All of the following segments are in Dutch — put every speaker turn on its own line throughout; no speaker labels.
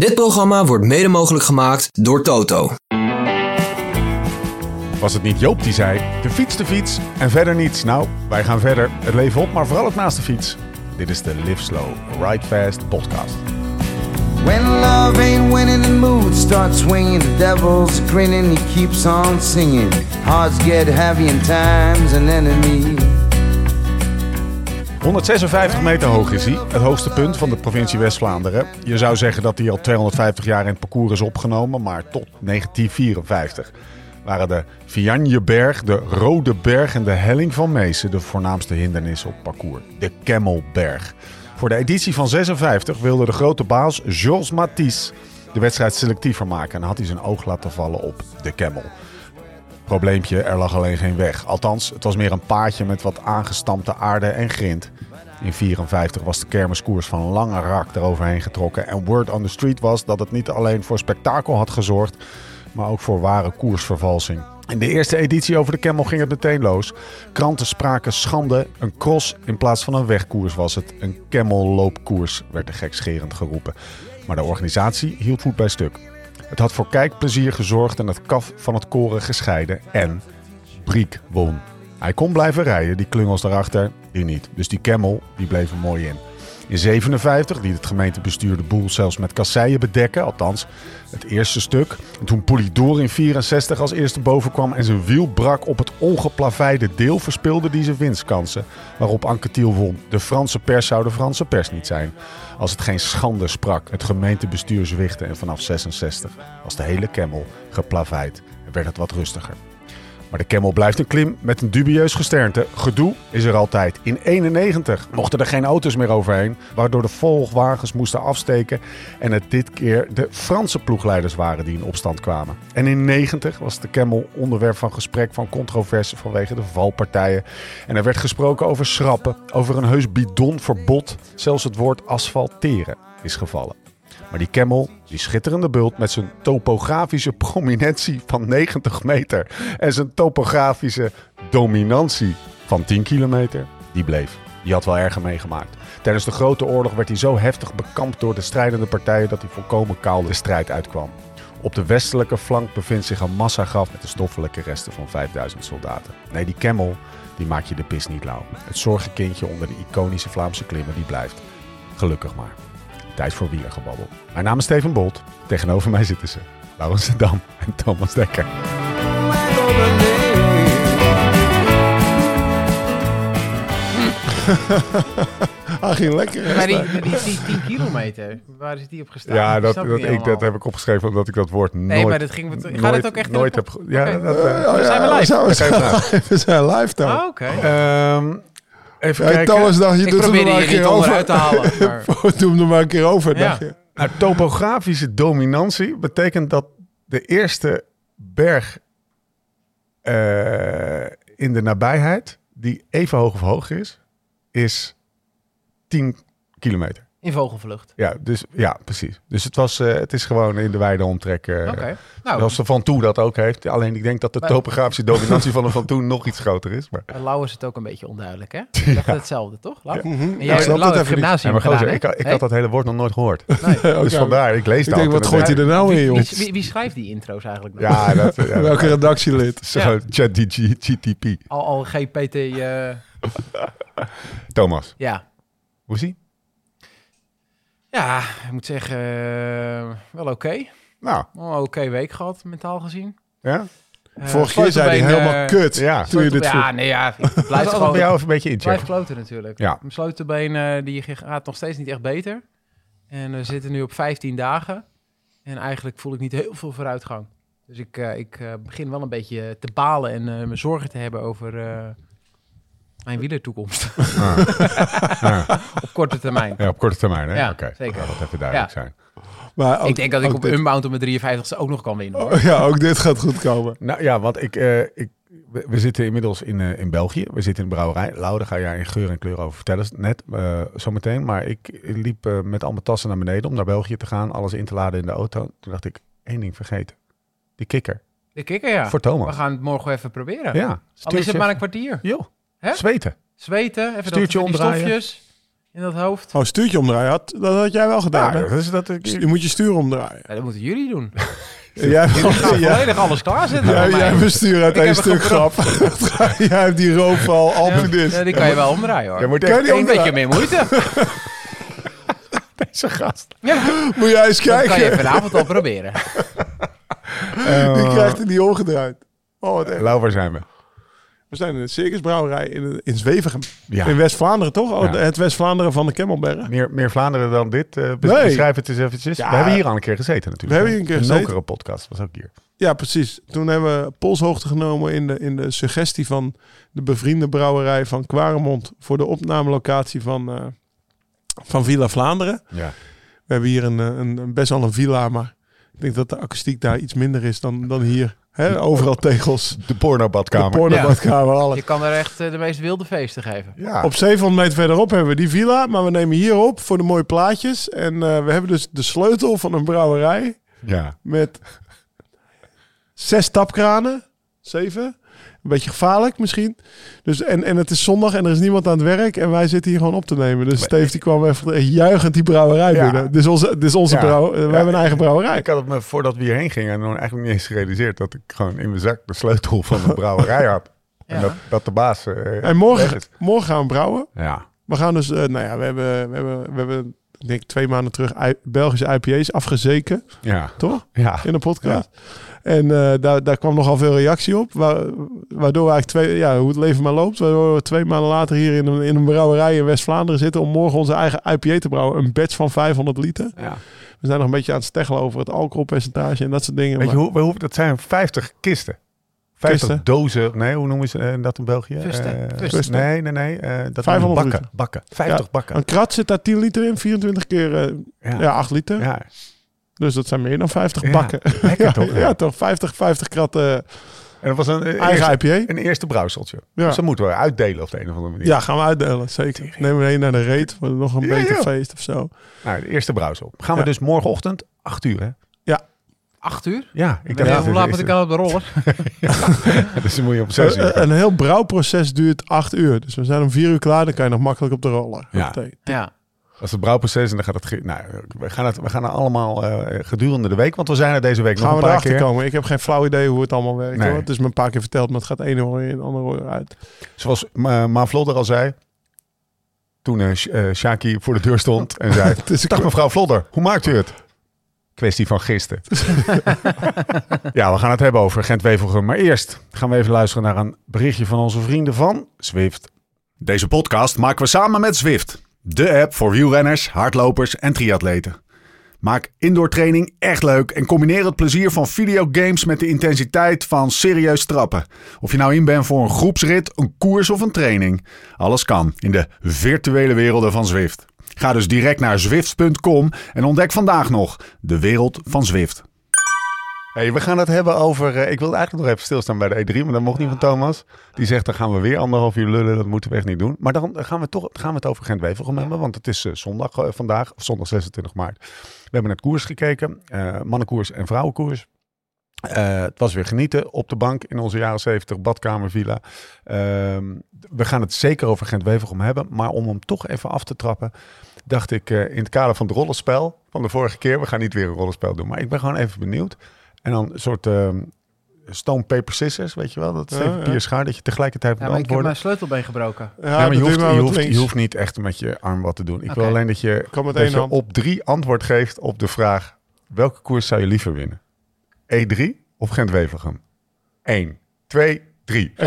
Dit programma wordt mede mogelijk gemaakt door Toto.
Was het niet Joop die zei: de fiets, de fiets en verder niets? Nou, wij gaan verder. Het leven op, maar vooral ook naast de fiets. Dit is de Live Slow, Ride Fast podcast.
When love ain't winning, the mood starts swinging. The devil's grinning, he keeps on singing. Hearts get heavy and time's an enemy.
156 meter hoog is hij, het hoogste punt van de provincie West-Vlaanderen. Je zou zeggen dat hij al 250 jaar in het parcours is opgenomen, maar tot 1954 waren de Vianjeberg, de Rode Berg en de Helling van Meesen de voornaamste hindernissen op parcours. De Kemmelberg. Voor de editie van 56 wilde de grote baas Jules Matisse de wedstrijd selectiever maken en had hij zijn oog laten vallen op de Kemmel. Probleempje, er lag alleen geen weg. Althans, het was meer een paadje met wat aangestampte aarde en grind. In 54 was de kermiskoers van lange rak eroverheen getrokken. En word on the street was dat het niet alleen voor spektakel had gezorgd, maar ook voor ware koersvervalsing. In de eerste editie over de Camel ging het meteen los. Kranten spraken schande. Een cross in plaats van een wegkoers was het. Een Camel-loopkoers werd er gekscherend geroepen. Maar de organisatie hield voet bij stuk. Het had voor kijkplezier gezorgd en het kaf van het koren gescheiden. En Briek won. Hij kon blijven rijden, die klungels daarachter, die niet. Dus die Camel, die bleef er mooi in. In 57 liet het gemeentebestuur de boel zelfs met kasseien bedekken, althans het eerste stuk. En toen Polidor in 64 als eerste boven kwam en zijn wiel brak op het ongeplaveide deel, verspeelde hij zijn winstkansen. Waarop Anquetil won. De Franse pers zou de Franse pers niet zijn. Als het geen schande sprak, het gemeentebestuur zwichtte en vanaf 66 was de hele Kemmel geplaveid en werd het wat rustiger. Maar de Camel blijft een klim met een dubieus gesternte. Gedoe is er altijd. In 91 mochten er geen auto's meer overheen, waardoor de volgwagens moesten afsteken en het dit keer de Franse ploegleiders waren die in opstand kwamen. En in 90 was de Camel onderwerp van gesprek van controverse vanwege de valpartijen. En er werd gesproken over schrappen, over een heus bidonverbod. Zelfs het woord asfalteren is gevallen. Maar die Camel, die schitterende bult met zijn topografische prominentie van 90 meter en zijn topografische dominantie van 10 kilometer, die bleef. Die had wel erger meegemaakt. Tijdens de Grote Oorlog werd hij zo heftig bekampt door de strijdende partijen dat hij volkomen kaal de strijd uitkwam. Op de westelijke flank bevindt zich een massagraf met de stoffelijke resten van 5000 soldaten. Nee, die Camel, die maakt je de pis niet lauw. Het zorgenkindje onder de iconische Vlaamse klimmen, die blijft. Gelukkig maar. Tijd voor wielergebabbel. Mijn naam is Steven Bolt. Tegenover mij zitten ze Laurens de Dam en Thomas Dekker.
Hij ging lekker.
Maar die, die, die 10 kilometer, waar is die op gestaan?
Ja, dat, dat, ik, dat heb ik opgeschreven omdat ik dat woord nooit...
Nee, maar dat ging... Gaat
nooit,
het ook echt...
nooit heb... Ja, dat,
Oh,
zijn we live.
We zijn, we live dan.
Oh, oké.
Ehm, even kijken.
Thomas dacht, je
Ik
doet hem er maar een keer over.
onderuit te halen. Maar...
Doe hem er maar een keer over,
Ja.
dacht je.
Nou, topografische dominantie betekent dat de eerste berg eh, in de nabijheid, die even hoog of hoog is, is 10 kilometer.
In vogelvlucht.
Ja, dus, ja precies. Dus het, was, eh, het is gewoon in de wijde omtrek. eh,
Oké. Nou,
Zoals de Van Toe dat ook heeft. Alleen ik denk dat de
Maar-
topografische dominantie van de Van Toe nog iets groter is. Maar,
bij Lau is het ook een beetje onduidelijk, hè? Je dacht hetzelfde, toch? Lau? En
Ik
jij Lau.
Ja,
gymnasium
maar gozer,
gedaan,
ik, ik
Hey?
had dat hele woord nog nooit gehoord.
Nee.
Dus vandaar, ik lees
Ik
dat.
denk, wat
en
gooit hij er nou in, joh?
Wie, wie, schrijft die intro's eigenlijk? nog?
Ja, dat, ja,
Welke redactielid?
Zo,
Ja.
chat GTP.
Al, al GPT... eh,
Thomas,
ja.
hoe is ie?
Ja, ik moet zeggen, eh, wel oké.
Nou,
Wel oké week gehad, mentaal gezien.
ja.
Eh,
Vorige keer zei hij helemaal
eh,
kut.
ja.
Toen je dit vroeg.
Ja, nee, ja. Ik blijf
Blijf altijd
gewoon...
bij jou een beetje
Blijf
inchecken.
kloten natuurlijk.
Ja.
Mijn sleutelbeen die gaat nog steeds niet echt beter. En we zitten nu op 15 dagen. En eigenlijk voel ik niet heel veel vooruitgang. Dus ik, ik begin wel een beetje te balen en me zorgen te hebben over mijn wielertoekomst. op korte termijn.
Ja, op korte termijn, hè?
Ja, zeker.
dat even duidelijk
Ja.
zijn.
Maar ook,
ik denk dat ik op
dit-
Unbound op mijn 53ste ook nog kan winnen. hoor.
Oh, Ja, ook dit gaat goed komen.
Nou ja, want ik, eh, ik, we, we zitten inmiddels in, eh, in België. We zitten in de brouwerij. Lau, daar ga jij in geur en kleur over vertellen net, eh, zometeen. Maar ik liep eh, met al mijn tassen naar beneden om naar België te gaan. Alles in te laden in de auto. Toen dacht ik, één ding vergeten. Die kikker.
De kikker, ja.
Voor Thomas.
We gaan het morgen even proberen.
Ja,
Al is het maar een kwartier.
Joh,
Hè?
zweten.
Zweten, even
Stuurtje
dat, die
omdraaien.
stofjes. in dat hoofd.
Oh, stuurtje omdraaien, had, dat had jij wel gedaan.
Ja,
hè?
dat is dat ik,
Je moet je stuur omdraaien.
Ja, dat moeten jullie doen.
Jij, jij,
volledig alles klaarzetten.
jij,
voor mij.
jij bestuur uit één
een
stuk grap. jij hebt die roofval,
ja,
alpinist.
ja, die kan je wel omdraaien hoor.
je moet
Kan je
echt
die
Een beetje meer moeite.
deze gast.
Moet jij eens
Dat kan je
kijken.
vanavond al proberen.
Die krijgt hij niet omgedraaid. Oh, wat
zijn we?
We zijn in de circusbrouwerij in, in Zwevegem.
Ja.
In West-Vlaanderen, toch? Oh,
Ja.
Het West-Vlaanderen van de Kemmelberg.
Meer, meer Vlaanderen dan dit? be-
Nee.
Beschrijf het eens eventjes.
Ja.
we hebben hier al een keer gezeten natuurlijk.
We hebben hier een keer gezeten.
Nokere podcast was ook hier.
Ja, precies. Toen hebben we polshoogte genomen in de, in de suggestie van de bevriende brouwerij van Quaremont voor de opnamelocatie van, eh, van Villa Vlaanderen.
Ja.
We hebben hier een, eh, een, een best wel een villa, maar ik denk dat de akoestiek daar iets minder is dan, dan hier. Hè? Overal tegels,
De pornobadkamer.
de pornobadkamer, alles.
Je kan er echt eh, de meest wilde feesten geven.
Ja.
Op 700 meter verderop hebben we die villa, maar we nemen hier op voor de mooie plaatjes. En eh, we hebben dus de sleutel van een brouwerij
ja.
met zes tapkranen. Zeven. Een beetje gevaarlijk misschien. Dus, en, en het is zondag en er is niemand aan het werk. En wij zitten hier gewoon op te nemen. Dus Steve die kwam even juichend die brouwerij
Ja.
binnen. Dit is onze, dit is onze
Ja.
brouw. We
Ja.
hebben een eigen brouwerij.
Ik had het me voordat we hierheen gingen nog eigenlijk niet eens gerealiseerd dat ik gewoon in mijn zak de sleutel van de brouwerij had. En dat, dat de baas. eh,
En morgen, morgen gaan we brouwen.
Ja.
We gaan dus, eh, nou ja, we hebben, we hebben, we hebben ik denk twee maanden terug Belgische IPA's afgezeken.
Ja.
Toch?
Ja.
in de podcast. En eh, daar, daar kwam nogal veel reactie op. Wa- waardoor we eigenlijk twee, ja, hoe het leven maar loopt. Waardoor we twee maanden later hier in een, in een brouwerij in West-Vlaanderen zitten. om morgen onze eigen IPA te brouwen. Een batch van 500 liter.
ja.
We zijn nog een beetje aan het steggelen over het alcoholpercentage en dat soort dingen.
Weet je
maar-
hoe, hoe, dat zijn 50 kisten. 50
Kisten?
dozen. Nee, hoe noemen ze eh, dat in België? Eh. Nee, nee, nee. eh, dat
500
noemen bakken.
liter.
Bakken. 50
Ja,
bakken.
Een krat zit daar 10 liter in, 24 keer
Ja.
ja. 8 liter.
Ja.
Dus dat zijn meer dan 50
Ja,
bakken.
lekker
ja,
toch, ja.
Ja, toch? 50, 50 krat eh,
En dat was een, eh,
eigen
eerste,
IPA.
een eerste brouwseltje.
Ja.
Dus dat moeten we uitdelen op de een of andere manier.
Ja, gaan we uitdelen. Zeker. Nemen we een naar de reet. Voor nog een
Ja,
beter
joh.
feest of zo.
Nou, de eerste brouwsel. Gaan we
Ja.
dus morgenochtend, 8 uur hè?
Acht uur?
Ja, ik
Ja,
dacht
hoe laat moet ik dan op de roller?
Dus dan moet je op 6 uur.
Eh, Een heel brouwproces duurt acht uur. Dus we zijn om vier uur klaar. Dan kan je nog makkelijk op de roller.
Ja.
Ja.
Als het brouwproces en dan gaat het... Nou, we gaan, het, we gaan er allemaal eh, gedurende de week, want we zijn er deze week
Gaan
nog
we
een paar
erachter
keer.
komen. Ik heb geen flauw idee hoe het allemaal werkt.
Nee.
Hoor. Het is me een paar keer verteld, maar het gaat één oor in, ander oor uit.
Zoals Ma Ma Vlodder al zei, toen eh, Sh- eh, Shaki voor de deur stond en zei...
Het is een
Dag mevrouw Vlodder, hoe maakt u het? Kwestie van gisteren. ja, we gaan het hebben over Gent-Wevelgem. Maar eerst gaan we even luisteren naar een berichtje van onze vrienden van Zwift.
Deze podcast maken we samen met Zwift, de app voor wielrenners, hardlopers en triatleten. Maak indoor training echt leuk en combineer het plezier van videogames met de intensiteit van serieus trappen. Of je nou in bent voor een groepsrit, een koers of een training. Alles kan in de virtuele werelden van Zwift. Ga dus direct naar zwift.com en ontdek vandaag nog de wereld van Zwift.
Hey, we gaan het hebben over... eh, ik wilde eigenlijk nog even stilstaan bij de E3, maar dat mocht niet van Thomas. Die zegt, dan gaan we weer anderhalf uur lullen. Dat moeten we echt niet doen. Maar dan gaan we, toch, gaan we het over Gent-Wevelgem hebben. Want het is eh, zondag eh, vandaag, of zondag 26 maart. We hebben het koers gekeken. mannenkoers en vrouwenkoers. Het was weer genieten op de bank in onze jaren 70 badkamervilla. Ehm, we gaan het zeker over Gent-Wevelgem hebben. Maar om hem toch even af te trappen, dacht ik eh, in het kader van het rollenspel van de vorige keer, we gaan niet weer een rollenspel doen. Maar ik ben gewoon even benieuwd. En dan een soort ehm, stone, paper, scissors, weet je wel. Dat is even schaar, dat je tegelijkertijd moet
maar antwoorden. ik heb mijn sleutelbeen gebroken.
Ja,
maar je hoeft, je, hoeft, niet echt met je arm wat te doen. Ik wil alleen dat je, op drie antwoord geeft op de vraag... welke koers zou je liever winnen? E3 of Gent-Wevelgem? 1, 2, 3. E3.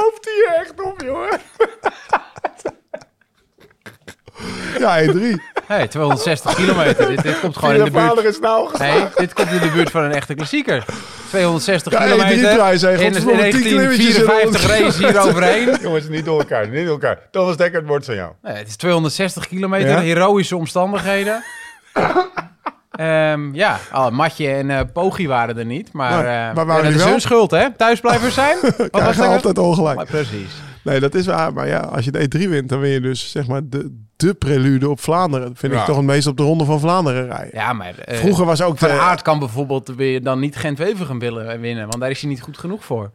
Loopt hier echt op, jongen.
Ja, E3.
Hey, 260 kilometer. Dit, komt gewoon in de buurt.
is nou
geslagen. Dit komt in de buurt van een echte klassieker. 260
ja,
kilometer.
E3-prijs, hey,
in, 1954 race hier overheen.
Jongens, niet door elkaar. Niet door elkaar. Dat was het woord van jou.
Nee, het is 260 kilometer.
Ja?
Heroïsche omstandigheden. Ehm, ja, oh, Matje en eh Pogi waren er niet. Maar,
Nee,
eh,
maar
ja,
waren
dat is
wel?
hun schuld, hè? Thuisblijvers zijn. Wat was
altijd ongelijk.
Maar precies.
Nee, dat is waar. Maar ja, als je de E3 wint, dan win je dus zeg maar de, de prelude op Vlaanderen. Dat vind
Ja.
ik toch het meest op de Ronde van Vlaanderen rijden.
Ja, maar eh,
Vroeger was ook
Van
de...
Aert kan bijvoorbeeld weer dan niet Gent-Wevelgem willen winnen. Want daar is hij niet goed genoeg voor.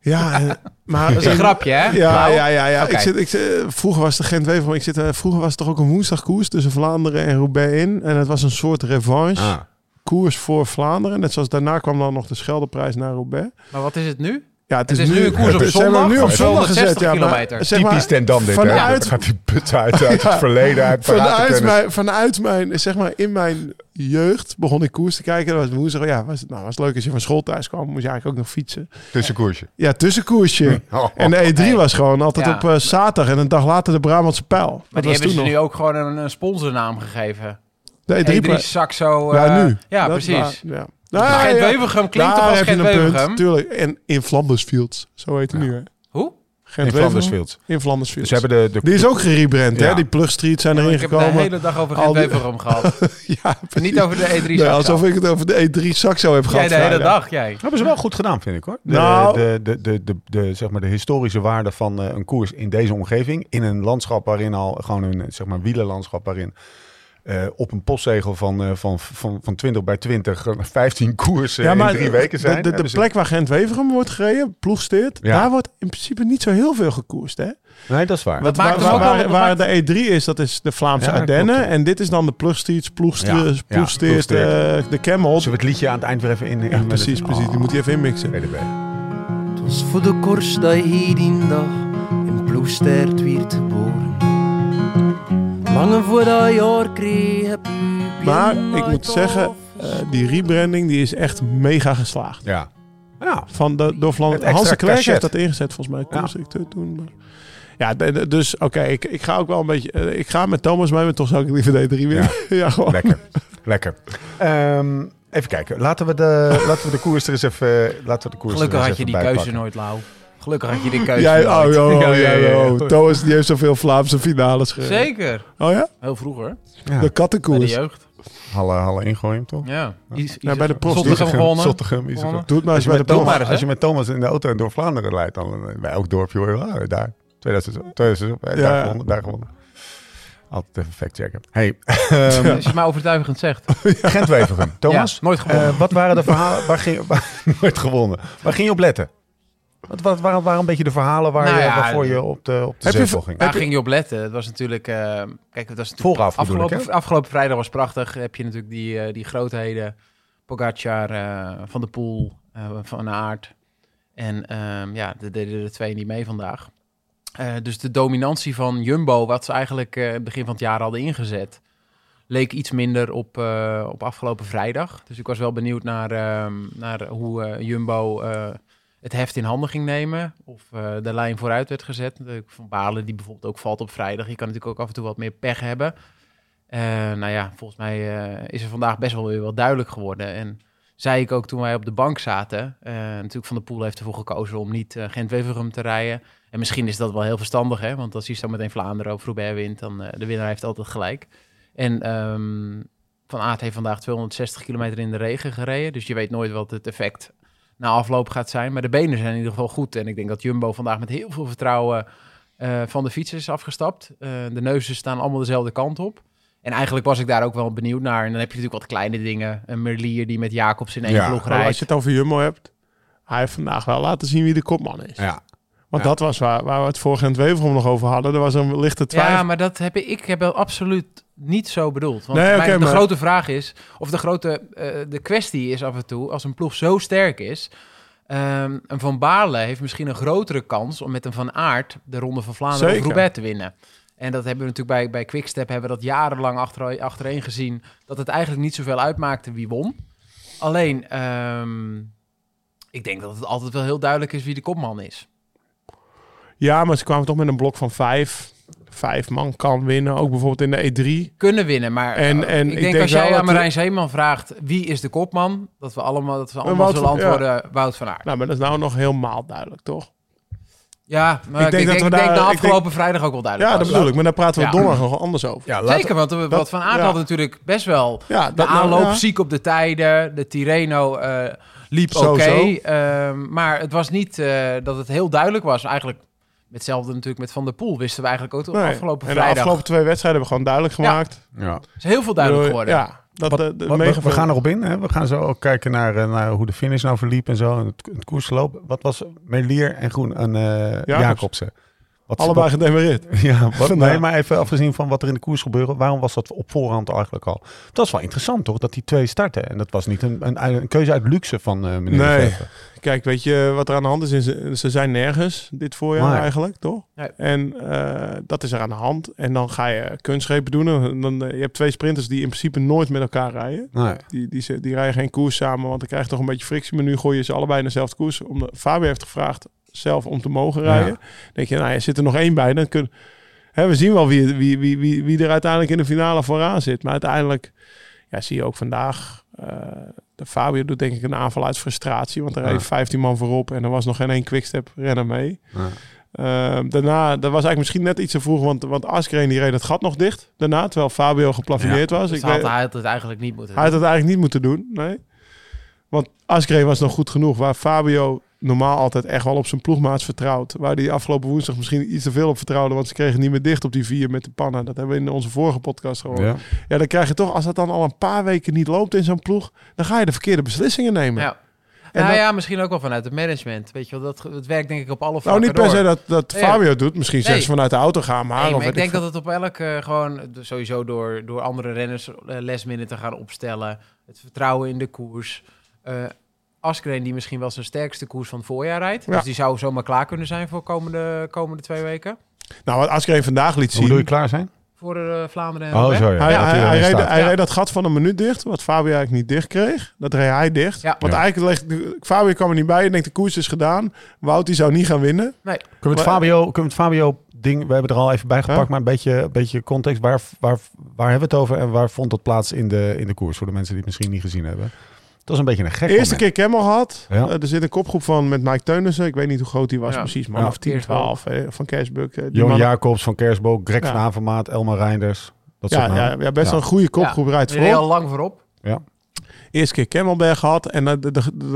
Ja, en- maar...
Dat is een grapje, hè?
Ja,
Nou,
ja, ja. ja. Ik zit, ik zit, vroeger was de gent wever ik zit, eh, vroeger was het toch ook een woensdagkoers tussen Vlaanderen en Roubaix in. En het was een soort revanche
Ah.
koers voor Vlaanderen. Net zoals daarna kwam dan nog de Scheldeprijs naar Roubaix.
Maar wat is het nu?
Ja, het
Het is nu een koers op zondag
nu op zondag gezet.
260
Ja, maar,
kilometer.
zeg maar,
Typisch ten dam dit, hè?
vanuit-
gaat die put uit, uit
Ja.
het verleden, uit
Vanuit mijn, vanuit mijn, zeg maar, in mijn jeugd begon ik koers te kijken. Dat was woensdag. Ja, was het nou was leuk als je van school thuis kwam, moest je eigenlijk ook nog fietsen.
Tussenkoersje.
Ja, tussenkoersje.
Oh.
En de E3
Nee.
was gewoon altijd
Ja.
op eh, zaterdag en een dag later de Brabantse pijl.
Maar
Dat
die hebben ze
nog.
nu ook gewoon een, een sponsornaam gegeven.
De E3
E3
prijs.
Saxo.
Ja,
eh,
nu.
Ja,
Dat-
precies.
Ja. Nou,
Gent
ja.
Wevergem klinkt
Daar
toch als Gent
een punt,
Wevergem?
tuurlijk. En in Flandersfields, zo heet het nu. Hè.
Hoe?
Gent
In
Wevergem.
Flandersfields.
In Flandersfields.
Ze hebben de, de,
Die is ook gerebrand,
Ja.
hè? Die Plug Street zijn
Ja,
erin
ik heb de
gekomen.
hele dag over Gent Wevergem gehad.
Ja, precies.
Niet over de E3
Nee,
Saxo.
alsof ik het over de E3 Saxo heb gehad.
Jij de hele
vrijdag.
dag, jij.
hebben ze wel goed gedaan, vind ik hoor. De,
Nou-
de, de, de, de, de, zeg maar de historische waarde van eh, een koers in deze omgeving. In een landschap waarin al gewoon een zeg maar, wielerlandschap waarin. Eh, op een postzegel van, eh, van, van, van 20 bij 20, eh, 15 koersen
Ja, maar
in drie weken zijn.
de, de, de
hebben ze-
plek waar Gent Wevergem wordt gereden, ploegsteert,
Ja.
daar wordt in principe niet zo heel veel gekoerst, hè?
Nee, dat is waar.
Waar, waar, de E3 is, dat is de Vlaamse
Ja,
Ardennen. En dit is dan de
ja,
ploegsteert,
ploegsteert.
eh, de Camel.
Zullen we het liedje aan het eind weer even in? in
Ja, precies, precies. Die moet je even inmixen.
BDB.
Het was voor de koers dat je hier die dag in Ploegstert werd geboren. Kreeg
Maar ik moet zeggen, eh, die rebranding die is echt mega geslaagd.
Ja. Ja.
Van de, door
extra
Hans de Klerk heeft dat ingezet volgens mij,
Ja.
toen. Maar... Ja, de- de- dus oké, ik, ik ga ook wel een beetje... eh, ik ga met Thomas mee, maar toch zou ik liever de E3 winnen. Ja, gewoon.
Lekker. Lekker. Ehm, even kijken. Laten we de, laten we de koers er eens even... Laten we de koers
Gelukkig
er eens
had je die keuze nooit, Lau. Gelukkig had je die keuze
Jij, oh, oh, oh,
Ja, ja, ja, ja.
oh. Thomas die heeft zoveel Vlaamse finales gereden.
Zeker.
Oh ja?
Heel vroeger.
De
Bij de
kattenkoers.
jeugd.
Halle, halle ingooien, toch?
Ja. Is,
Ja, bij de prof-
Zottegem gewonnen.
Zottegem.
Doe het maar
Als je,
bij de
Thomas, als je met Thomas in de auto door Vlaanderen rijdt, dan eh, bij elk dorpje hoor je eh, daar. 2000, 2000 eh,
Ja,
daar gewonnen, daar gewonnen. Altijd even factchecken. Hey, ehm,
Als je maar overtuigend zegt.
Gent-Wevergem. Thomas,
Ja, nooit gewonnen.
wat waren de verhalen, waar ging, waar, nooit gewonnen. Waar ging je op letten? Wat, wat waren, waren een beetje de verhalen waar
Nou
je,
ja,
waarvoor je op de, op de zetel ging?
Daar ging je op letten. Het was natuurlijk... eh, kijk, het was natuurlijk
Vooraf
afgelopen, afgelopen vrijdag was prachtig. Heb je natuurlijk die, eh, die grootheden. Pogacar, eh, Van der Poel, Van Aert. En ehm, ja, er deden er twee niet mee vandaag. Dus de dominantie van Jumbo, wat ze eigenlijk begin van het jaar hadden ingezet, leek iets minder op, op afgelopen vrijdag. Dus ik was wel benieuwd naar, ehm, naar hoe Jumbo het heft in handen ging nemen. Of eh, de lijn vooruit werd gezet. De- Van Balen, die bijvoorbeeld ook valt op vrijdag. Je kan natuurlijk ook af en toe wat meer pech hebben. Eh, nou ja, volgens mij eh, is er vandaag best wel weer wat duidelijk geworden. En zei ik ook toen wij op de bank zaten. natuurlijk Van der Poel heeft ervoor gekozen om niet Gent-Wevergem te rijden. En misschien is dat wel heel verstandig, hè? want als hij zo meteen Vlaanderen of Roubaix wint, dan de winnaar heeft altijd gelijk. En ehm, Van Aert heeft vandaag 260 kilometer in de regen gereden, dus je weet nooit wat het effect na afloop gaat zijn. Maar de benen zijn in ieder geval goed en ik denk dat Jumbo vandaag met heel veel vertrouwen eh, van de fiets is afgestapt. Eh, de neuzen staan allemaal dezelfde kant op. En eigenlijk was ik daar ook wel benieuwd naar. En dan heb je natuurlijk wat kleine dingen. Een Merlier die met Jacobs in één
Ja,
ploeg
Maar als
rijdt.
je het over Jumbo hebt, hij heeft vandaag wel laten zien wie de kopman is.
Ja.
Want
Ja.
dat was waar, waar we het voor Gent Weverom nog over hadden. Er was een lichte twijfel.
Ja, maar dat heb ik, ik heb wel absoluut niet zo bedoeld. Want
Nee,
mijn- de
maar-
grote vraag is, of de grote eh, de kwestie is af en toe, als een ploeg zo sterk is, ehm, een Van Baarle heeft misschien een grotere kans om met een Van Aert de Ronde van Vlaanderen
Zeker.
of Roubaix te winnen. En dat hebben we natuurlijk bij, bij Quickstep hebben we dat jarenlang achter, achtereen gezien, dat het eigenlijk niet zoveel uitmaakte wie won. Alleen, ehm, ik denk dat het altijd wel heel duidelijk is wie de kopman is.
Ja, maar ze kwamen toch met een blok van vijf. Vijf man kan winnen. Ook bijvoorbeeld in de E3.
kunnen winnen. Maar
En-
eh,
en
ik
ik
denk,
denk
als jij aan Marijn Zeeman vraagt wie is de kopman, dat we allemaal, dat we allemaal
Wout
zullen antwoorden Wout van Aert.
Nou, maar dat is nou nog helemaal duidelijk, toch?
Ja, maar
Ik
ik
denk
denk,
dat
ik
we
denk
daar-
na
ik
afgelopen vrijdag ook wel duidelijk
Ja, dat
was.
bedoel ik. Maar daar praten we
Ja.
donderdag nog anders over.
Ja,
Zeker, want we- wat Van Aert
ja.
had natuurlijk best wel
Ja,
de
dat nou,
aanloop
ja.
ziek op de tijden. De Tirreno eh, liep
Zo,
oké.
zo.
ehm, maar het was niet eh, dat het heel duidelijk was. Eigenlijk hetzelfde natuurlijk met Van der Poel. Wisten we eigenlijk ook de
Nee.
afgelopen
en de
vrijdag.
afgelopen twee wedstrijden hebben we gewoon duidelijk gemaakt.
Ja.
is heel veel duidelijk geworden.
Ja, Dat,
Wat-
de, de
wat- we,
mega
we gaan erop in. Hè? We gaan zo ook kijken naar, eh, naar hoe de finish nou verliep en zo. en Het, het koersloop. Wat was Melier en Groen en eh Jacobsen? Wat,
allebei gedemereerd.
wat- ja, wat, nee, maar even afgezien van wat er in de koers gebeurde. Waarom was dat op voorhand eigenlijk al? Dat is wel interessant toch, dat die twee starten. En dat was niet een, een, een keuze uit luxe van eh meneer
Nee. Kijk, weet je wat er aan de hand is? is ze, ze zijn nergens dit voorjaar eigenlijk, toch?
Nee.
En eh, dat is er aan de hand. En dan ga je kunstgrepen doen. En dan, eh, je hebt twee sprinters die in principe nooit met elkaar rijden.
Nee.
Die, die, ze- die rijden geen koers samen, want dan krijg je toch een beetje frictie. Maar nu gooi je ze allebei in dezelfde koers. Omdat Fabio heeft gevraagd zelf om te mogen rijden.
Ja.
Denk je, nou, er zit er nog één bij. Dan kun, hè, we zien wel wie, wie, wie, wie, wie er uiteindelijk in de finale vooraan zit. Maar uiteindelijk ja, zie je ook vandaag... eh, de Fabio doet denk ik een aanval uit frustratie. Want er
Ja.
reed 15 man voorop en er was nog geen één quickstep renner mee.
Ja.
Ehm, daarna, dat was eigenlijk misschien net iets te vroeg, want, want Askreen die reed het gat nog dicht daarna, terwijl Fabio geplaveerd was.
Dus
Ik
had
weet,
hij had het eigenlijk niet moeten
hij had
doen.
het eigenlijk niet moeten doen, nee. Want Askreen was nog goed genoeg, waar Fabio normaal altijd echt wel op zijn ploegmaats vertrouwt. Waar die afgelopen woensdag misschien iets te veel op vertrouwde, want ze kregen niet meer dicht op die vier met de pannen. Dat hebben we in onze vorige podcast gehoord. Ja,
Ja.
dan krijg je toch, als dat dan al een paar weken niet loopt in zo'n ploeg, dan ga je de verkeerde beslissingen nemen.
Ja.
En
nou
dat-
ja, misschien ook wel vanuit het management. Weet je wel, dat, dat werkt denk ik op alle
Nou,
vlakken
niet per se dat, dat. Fabio het doet. Misschien
Nee.
ze vanuit de auto gaan, maar...
Nee,
of
maar ik denk dat het op elk eh, gewoon sowieso door, door andere renners uh, te gaan opstellen. Het vertrouwen in de koers. Eh Askreen die misschien wel zijn sterkste koers van het voorjaar rijdt.
Ja.
Dus die zou zomaar klaar kunnen zijn voor komende, komende twee weken.
Nou, wat Askreen vandaag liet
Hoe
zien...
bedoel je klaar zijn?
Voor eh, Vlaanderen en
Oh, zo ja.
Hij, hij, reed, hij
Ja.
reed dat gat van een minuut dicht, wat Fabio eigenlijk niet dicht kreeg. Dat reed hij dicht.
Ja.
Want
Ja.
eigenlijk Fabio kwam er niet bij. Ik denk, de koers is gedaan. Wout die zou niet gaan winnen.
Nee,
Kunnen we het Fabio, kunnen we het Fabio ding, we hebben er al even bij gepakt,
Ja.
maar een beetje, een beetje context. Waar, waar, waar hebben we het over en waar vond dat plaats in de, in de koers? Voor de mensen die het misschien niet gezien hebben. Het was een beetje een gek
Eerste
moment.
keer Camel had.
Ja.
Eh, er zit een kopgroep van met Mike Teunissen. Ik weet niet hoe groot die was
Ja.
precies.
Ja.
of 10,
Eerst
12 eh, van Cashbook. Eh, mannen-
Jacobs van Kersboek, Greg
Ja.
van Avermaat, Elmar Reinders. Dat soort
ja, ja, ja, best
Ja.
wel een goede kopgroep rijdt
die reed
voor.
al lang voorop.
Eerste keer Camelberg gehad. En dan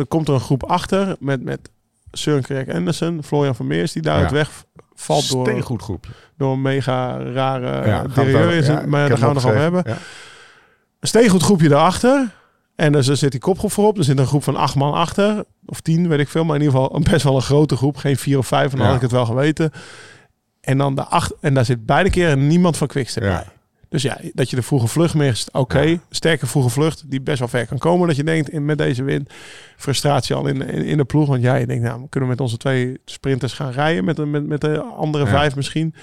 komt er een groep achter met, met Søren Craig Anderson, Florian van Meers, die daar
Ja.
het weg valt door,
Steengoed groep.
door een mega rare
Ja,
ja,
het
is
ja,
het,
ik
maar daar gaan we nog over hebben.
opgeschreven.
Een steengoed groepje daarachter. En dus er zit die kopgroep voorop. Er zit een groep van acht man achter. Of tien, weet ik veel. Maar in ieder geval een best wel een grote groep. Geen vier of vijf. En dan
Ja.
had ik het wel geweten. En, dan de acht, en daar zit beide keren niemand van Quickstep
Ja.
bij. Dus ja, dat je de vroege vlucht mist. Oké, sterke vroege vlucht. Die best wel ver kan komen. Dat je denkt in, met deze wind. Frustratie al in, in, in de ploeg. Want ja, je denkt nou, we kunnen met onze twee sprinters gaan rijden. Met, de- met, met de andere vijf misschien.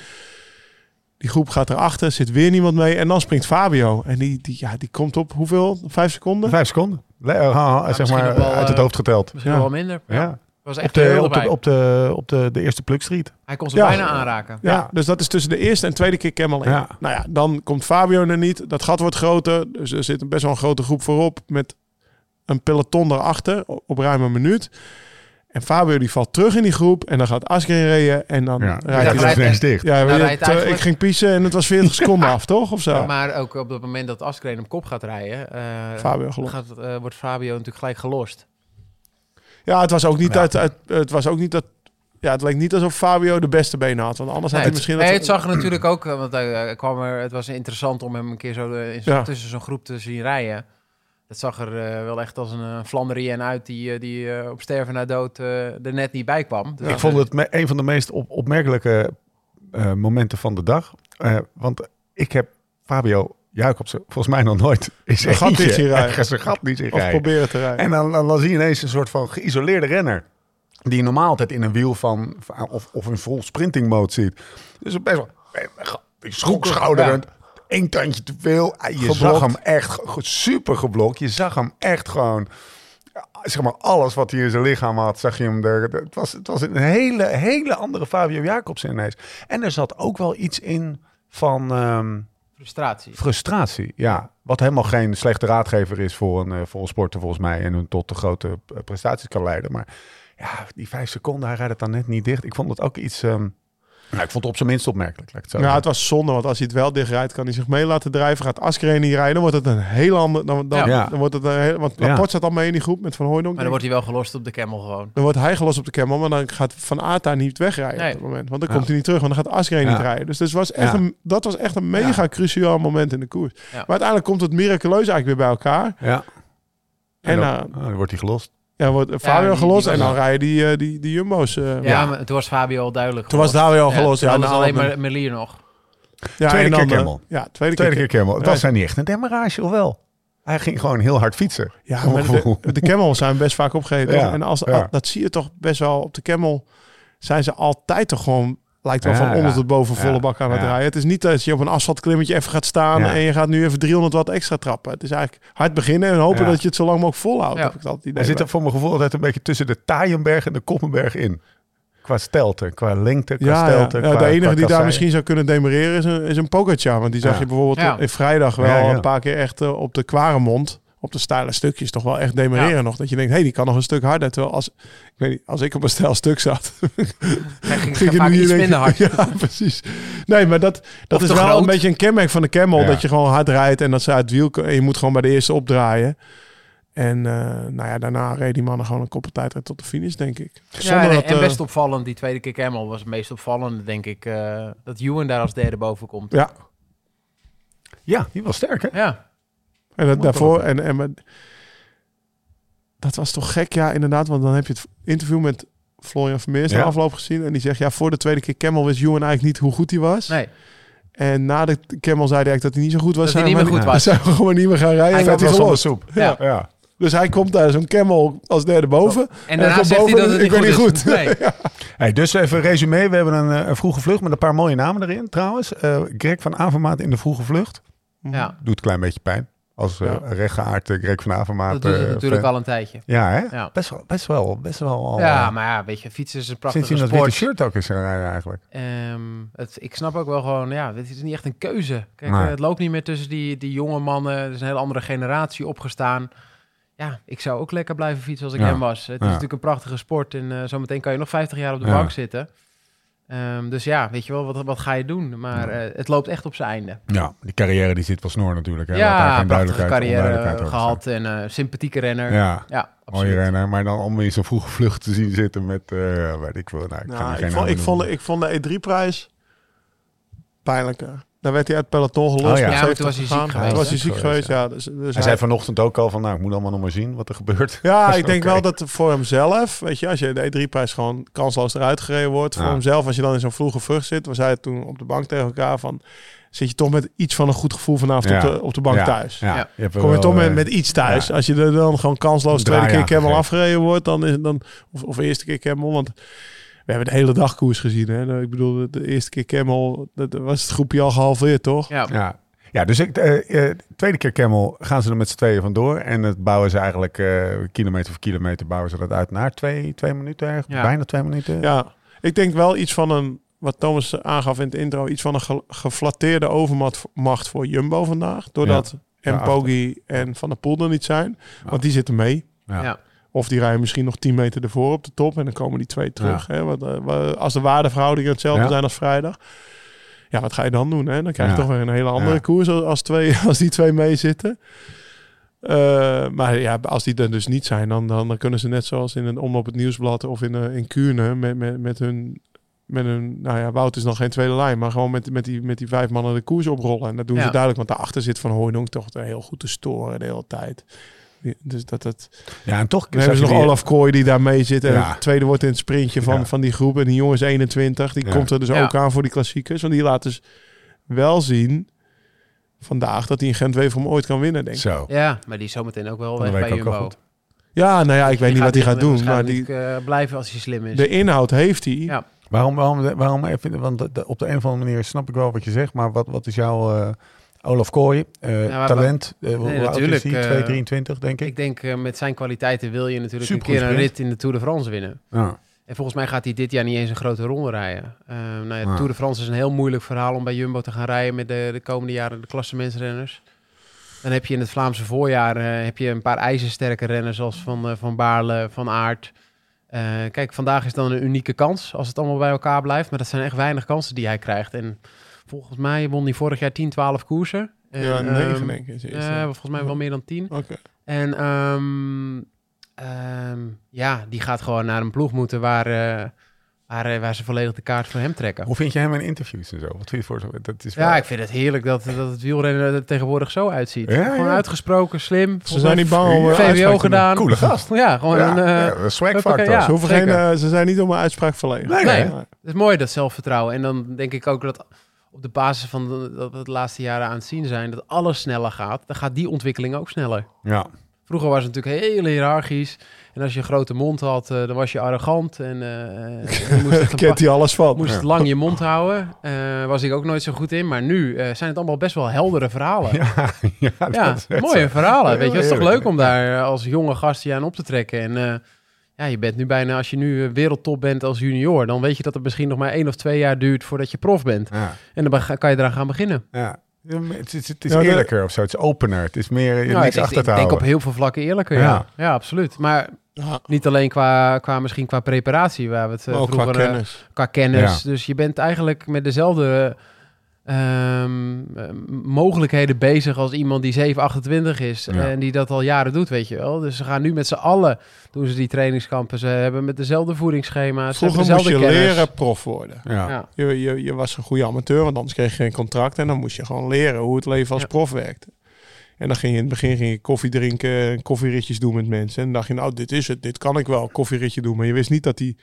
Die groep gaat erachter, zit weer niemand mee. En dan springt Fabio. En die, die, ja, die komt op hoeveel? Vijf seconden?
Vijf seconden. Le- uh, ha, zeg maar
wel,
uit het
eh,
hoofd geteld.
Misschien
Ja.
wel minder. Ja.
Ja.
Was
Op
echt
de,
heel
op, de, op, de, op de, de eerste plukstriet.
Hij kon ze
Ja.
bijna aanraken.
Ja,
Ja.
dus dat is tussen de eerste en tweede keer Camel in.
Ja.
Nou ja, dan komt Fabio er niet. Dat gat wordt groter. Dus er zit een best wel een grote groep voorop met een peloton daarachter op, op ruim een minuut. En Fabio die valt terug in die groep en dan gaat Asgreen rijden en dan
Ja.
rijdt
Ja,
hij...
ineens dicht.
Ja,
Nou, eigenlijk-
ik ging piezen en het was 40 seconden af, toch? Of zo?
Maar ook op het moment dat Askreen op kop gaat rijden, eh,
Fabio gelost.
gaat, eh, wordt Fabio natuurlijk gelijk gelost.
Ja, het was ook niet,
Ja.
uit, uit- het was ook niet dat... Ja, het leek niet alsof Fabio de beste benen had. Want anders had
Nee,
hij
het,
misschien...
nee,
dat-
het zag er natuurlijk ook, eh, want hij kwam er, het was interessant om hem een keer zo in zo-
Ja.
tussen zo'n groep te zien rijden. Het zag er eh, wel echt als een uh, Flandrien uit die, eh, die eh, op sterven na dood eh, er net niet bij kwam. Dus
Ik vond het me- een van de meest op, opmerkelijke eh, momenten van de dag. Eh, want ik heb Fabio Jacobsen volgens mij nog nooit in zijn
gat niet zien rijden.
een gat niet zien
Of
rijden.
proberen te rijden.
En dan, dan, dan zie je ineens een soort van geïsoleerde renner. Die je normaal altijd in een wiel van, of, of in vol sprinting mode ziet. Dus best wel die schroekschouderen. Eén tandje te veel. Ah, Je
Geblokt.
zag hem echt super geblokt. Je zag hem echt gewoon. Zeg maar, alles wat hij in zijn lichaam had, zag je hem er. Het was, het was een hele, hele andere Fabio Jacobsen ineens. En er zat ook wel iets in van. ehm,
frustratie.
Frustratie, ja. Wat helemaal geen slechte raadgever is voor een, eh, voor een sporter volgens mij. En hun tot de grote eh, prestaties kan leiden. Maar ja, die vijf seconden, hij rijdt het dan net niet dicht. Ik vond het ook iets... ehm, Nou, ik vond het op zijn minst opmerkelijk. laat ik het zo
Ja, het was zonde, want als hij het wel dichtrijdt, kan hij zich mee laten drijven. Gaat Askreen niet rijden, dan wordt het een heel ander... Dan, dan,
Ja.
dan wordt het een heel, want
Ja.
Laporte zat al mee in die groep met Van Hooydonk.
Maar dan wordt hij wel gelost op de Camel gewoon.
Dan wordt hij gelost op de Camel, maar dan gaat Van daar niet wegrijden
Nee.
op dat moment. Want dan
Ja.
komt hij niet terug, want dan gaat Asgreen
Ja.
niet rijden. Dus dat was echt,
Ja.
een, dat was echt een mega cruciaal moment in de koers. Maar uiteindelijk komt het miraculeus eigenlijk weer bij elkaar.
Ja.
En,
En
dan,
dan, dan wordt hij gelost.
Ja, wordt Fabio
die- die
gelost en dan rijden die, eh, die, die Jumbo's. eh,
Ja, maar toen was Fabio al duidelijk.
Toen was. Fabio al gelost, ja,
was alleen
alle-
maar Melier nog.
ja,
Tweede
en
keer
dan, eh,
Camel.
Ja, tweede,
Tweede
keer.
keer Camel. Het
Ja.
was zijn niet echt een demarage, of wel? Hij ging gewoon heel hard fietsen.
Ja, maar de, de Camel zijn best vaak opgegeten.
Ja,
En als,
ja.
dat zie je toch best wel op de Camel. Zijn ze altijd toch gewoon, lijkt wel
Ja,
van onder
ja.
tot boven volle
Ja,
bak aan het
ja.
rijden. Het is niet dat je op een asfaltklimmetje even gaat staan
Ja.
en je gaat nu even 300 watt extra trappen. Het is eigenlijk hard beginnen en hopen
Ja.
dat je het zo lang mogelijk volhoudt.
Ja.
Heb ik altijd het idee.
Hij zit er voor mijn gevoel altijd een beetje tussen de Taaienberg en de Koppenberg in. Qua stelte, qua lengte, qua
ja,
stelte.
Ja,
qua-
de enige
qua
die daar misschien zou kunnen demereren is een, is een Pogacar. Want die zag
Ja.
je bijvoorbeeld
Ja.
in vrijdag wel
Ja, ja.
een paar keer echt eh, op de Kwaremond. Op de steile stukjes toch wel echt demereren
Ja.
nog. Dat je denkt, hé, hey, die kan nog een stuk harder. Terwijl als, ik weet niet, als ik op een stijl stuk zat,
Hij ging,
ging nu
iets minder hard.
Ja, precies. Nee, maar dat, dat
Of
is wel
groot.
een beetje een kenmerk van de Camel.
Ja.
Dat je gewoon hard rijdt en dat ze uit het wiel... En je moet gewoon bij de eerste opdraaien. En eh, nou ja, daarna reed die mannen gewoon een koppeltijdrit tot de finish, denk ik.
Ja, en,
dat,
en
eh,
best opvallend. Die tweede keer Camel was het meest opvallende, denk ik. eh, dat Ewan daar als derde boven komt.
Ja,
Ja, die was sterk, hè?
Ja,
en dat, daarvoor... En, en, maar- dat was toch gek, ja, inderdaad. Want dan heb je het interview met Florian Vermeers
Ja.
de afloop gezien. En die zegt, ja, voor de tweede keer Camel wist Ewan eigenlijk niet hoe goed hij was.
nee.
En na de Camel zei hij eigenlijk dat hij niet zo goed was.
Dat hij
Zijn
niet
we
meer goed was.
Zijn we gewoon niet meer gaan rijden.
Hij
en hij
de
gelost.
soep.
Ja.
ja.
Dus hij komt daar zo'n Camel als derde boven.
En daarna zegt hij
boven,
dat het niet
ik ben
goed,
niet
is.
goed.
Nee.
Hey, dus even resume. We hebben een, eh, een vroege vlucht met een paar mooie namen erin trouwens. Eh Greg van Avermaat in de vroege vlucht.
Ja,
Doet een klein beetje pijn. Als uh,
Ja.
rechtgeaard eh, Greg van Avermaat.
dat doet het
eh,
natuurlijk
fan.
al een tijdje.
Ja, hè?
Ja.
Best wel, best wel, best wel al,
Ja,
eh,
maar ja, weet je, fietsen is een
Sinds
prachtige
witte
sport.
shirt ook is rijden eigenlijk.
Ehm, het, ik snap ook wel gewoon, ja, het is niet echt een keuze. Kijk,
Nee.
eh, het loopt niet meer tussen die, die jonge mannen. Er is een hele andere generatie opgestaan. Ja, ik zou ook lekker blijven fietsen als ik
Ja.
hem was. Het is natuurlijk een prachtige sport en eh, zometeen kan je nog 50 jaar op de
Ja.
bank zitten. Ehm, dus ja, weet je wel, wat, wat ga je doen? Maar eh, het loopt echt op zijn einde.
Ja, die carrière die zit wel snor natuurlijk. Hè?
Ja,
duidelijkheid-
carrière eh, gehad en eh, sympathieke renner.
Ja,
Ja,
mooie renner. Maar dan om in zo'n vroege vlucht te zien zitten met, eh, weet ik veel. Nou, ik,
Nou, vond, ik, vond, ik vond de E3-prijs pijnlijker. Daar werd hij uit het peloton gelost.
Oh ja.
Ja, maar
70
toen was hij ziek geweest,
Toen was hij ziek geweest, ja. Dus, dus
Hij
hij-
zei vanochtend ook al van, nou, ik moet allemaal nog maar zien wat er gebeurt.
ja, ik denk wel dat voor hemzelf, weet je, als je de E3-prijs gewoon kansloos eruit gereden wordt, voor
Ja.
hemzelf, als je dan in zo'n vroege vlucht zit, we zeiden toen op de bank tegen elkaar van, zit je toch met iets van een goed gevoel vanavond
Ja.
op, de, op de bank
Ja,
thuis.
Ja,
Ja.
Je hebt
Kom je
wel,
toch met,
eh,
met iets thuis.
ja.
Als je er dan gewoon kansloos tweede keer
aangegeven.
afgereden wordt, dan is het dan, of, of eerste keer Camel, want we hebben de hele dag koers gezien. Hè? Ik bedoel, de, de eerste keer Camel, dat was het groepje al gehalveerd, toch?
Ja.
Ja. Ja, dus ik, eh, eh, tweede keer Camel gaan ze er met z'n tweeën vandoor. En het bouwen ze eigenlijk eh, kilometer voor kilometer bouwen ze dat uit naar twee, twee minuten eigenlijk.
Ja.
Bijna twee minuten.
Ja, ik denk wel iets van een, wat Thomas aangaf in het intro, iets van een ge, geflatteerde overmacht voor Jumbo vandaag. Doordat en
Daarachter.
Poggi en Van der Poel er niet zijn.
Ja.
Want die zitten mee.
Ja.
Of die rijden misschien nog 10 meter ervoor op de top. En dan komen die twee terug. Hè? Want, eh, als de waardeverhoudingen hetzelfde
Ja.
zijn als vrijdag. Ja, wat ga je dan doen? Hè? Dan krijg je
Ja.
toch weer een hele andere koers als, twee, als die twee meezitten. Eh, maar ja, als die er dus niet zijn, dan, dan, dan kunnen ze net zoals in een omloop het nieuwsblad of in, eh, in Kuurne met, met, met hun. Met hun, nou ja, Wout is nog geen tweede lijn, maar gewoon met, met, die, met die vijf mannen de koers oprollen. En dat doen
Ja.
ze duidelijk, want daarachter zit Van Hooydonk toch heel goed te storen de hele tijd. Dus dat, dat,
Ja, en toch
dan hebben ze nog
die-
Olaf Kooi die daar mee zit. En
Ja.
het tweede wordt in het sprintje van,
Ja.
van die groep. En die jongen is 21. Die
Ja.
komt er dus
Ja.
ook aan voor die klassiekers. Want die laat dus wel zien vandaag dat hij in Gent-Wevelgem ooit kan winnen, denk ik.
Zo.
ja, maar die is zometeen ook wel
Van
weg bij Jumbo.
Ja, nou ja, ik weet niet wat hij gaat doen. Maar die,
eh, blijven als hij slim is.
de inhoud heeft hij.
Ja.
Waarom, waarom, waarom even, want op de een of andere manier snap ik wel wat je zegt, maar wat, wat is jouw eh, Olaf Kooi, eh, talent? Hoe oud
natuurlijk,
is hij?
eh,
223 denk ik.
Ik denk met zijn kwaliteiten wil je natuurlijk een keer een rit in de Tour de France winnen.
Ja.
En volgens mij gaat hij dit jaar niet eens een grote ronde rijden. Eh, nou ja, de. Tour de France is een heel moeilijk verhaal om bij Jumbo te gaan rijden met de, de komende jaren de klassementsrenners. Dan heb je in het Vlaamse voorjaar heb je een paar ijzersterke renners zoals Van, eh, van Baarle, Van Aert. Kijk, vandaag is dan een unieke kans als het allemaal bij elkaar blijft. Maar dat zijn echt weinig kansen die hij krijgt. En volgens mij won hij vorig jaar 10, 12 koersen. En,
ja,
ehm,
negen denk ik. is
eh, volgens mij wel meer dan 10.
Oké.
En ehm, ehm, ja, die gaat gewoon naar een ploeg moeten waar, eh, waar, eh, waar ze volledig de kaart voor hem trekken.
Hoe vind je hem in interviews en zo? Wat vind je voor dat is
Ja, ik vind het heerlijk dat, dat het wielrennen er tegenwoordig zo uitziet.
Ja,
gewoon
ja.
uitgesproken, slim.
Ze
Volgens
zijn niet bang om
VWO gedaan.
Coole gast.
Ja, gewoon
ja,
een...
ja, een swag factor.
Ze, hoeven geen,
zeker.
ze zijn niet om een uitspraak verlegen.
Nee,
Nee.
nee.
Het is mooi, dat zelfvertrouwen. En dan denk ik ook dat op de basis van de, dat we het laatste jaren aan het zien zijn... dat alles sneller gaat, dan gaat die ontwikkeling ook sneller.
Ja.
Vroeger was het natuurlijk heel hiërarchisch. En als je een grote mond had, eh, dan was je arrogant. En eh, je moest,
Kent hij alles van.
moest lang je mond houden. Eh, was ik ook nooit zo goed in. Maar nu eh, zijn het allemaal best wel heldere verhalen. Ja, mooie
zo.
verhalen. Weet je, het is toch leuk om daar eh, als jonge gast je aan op te trekken. En eh, ja, je bent nu bijna, als je nu eh, wereldtop bent als junior... dan weet je dat het misschien nog maar één of twee jaar duurt voordat je prof bent.
Ja,
En dan kan je eraan gaan beginnen.
ja. Het is, het is eerlijker of zo. Het is opener. Het is meer je
Nou,
niks
ik,
achter
ik
te
denk op heel veel vlakken eerlijker, ja.
Ja.
Ja, absoluut. Maar
Ja,
niet alleen qua, qua, misschien qua preparatie, waar we het eh,
maar ook qua
vroeger... eh,
kennis.
qua kennis. Dus je bent eigenlijk met dezelfde ehm, eh, mogelijkheden bezig als iemand die 728 is
Ja.
en die dat al jaren doet, weet je wel. Dus ze gaan nu met z'n allen, doen ze die trainingskampen. Ze hebben met dezelfde voedingsschema's,
Vroeger
hebben
moest je
dezelfde kennis.
leren prof worden.
Ja.
Ja.
Je, je, je was een goede amateur, want anders kreeg je geen contract. En dan moest je gewoon leren hoe het leven als
Ja.
prof werkte. En dan ging je in het begin ging je koffie drinken en koffieritjes doen met mensen. En dan dacht je, nou, dit is het. Dit kan ik wel, koffieritje doen. Maar je wist niet dat die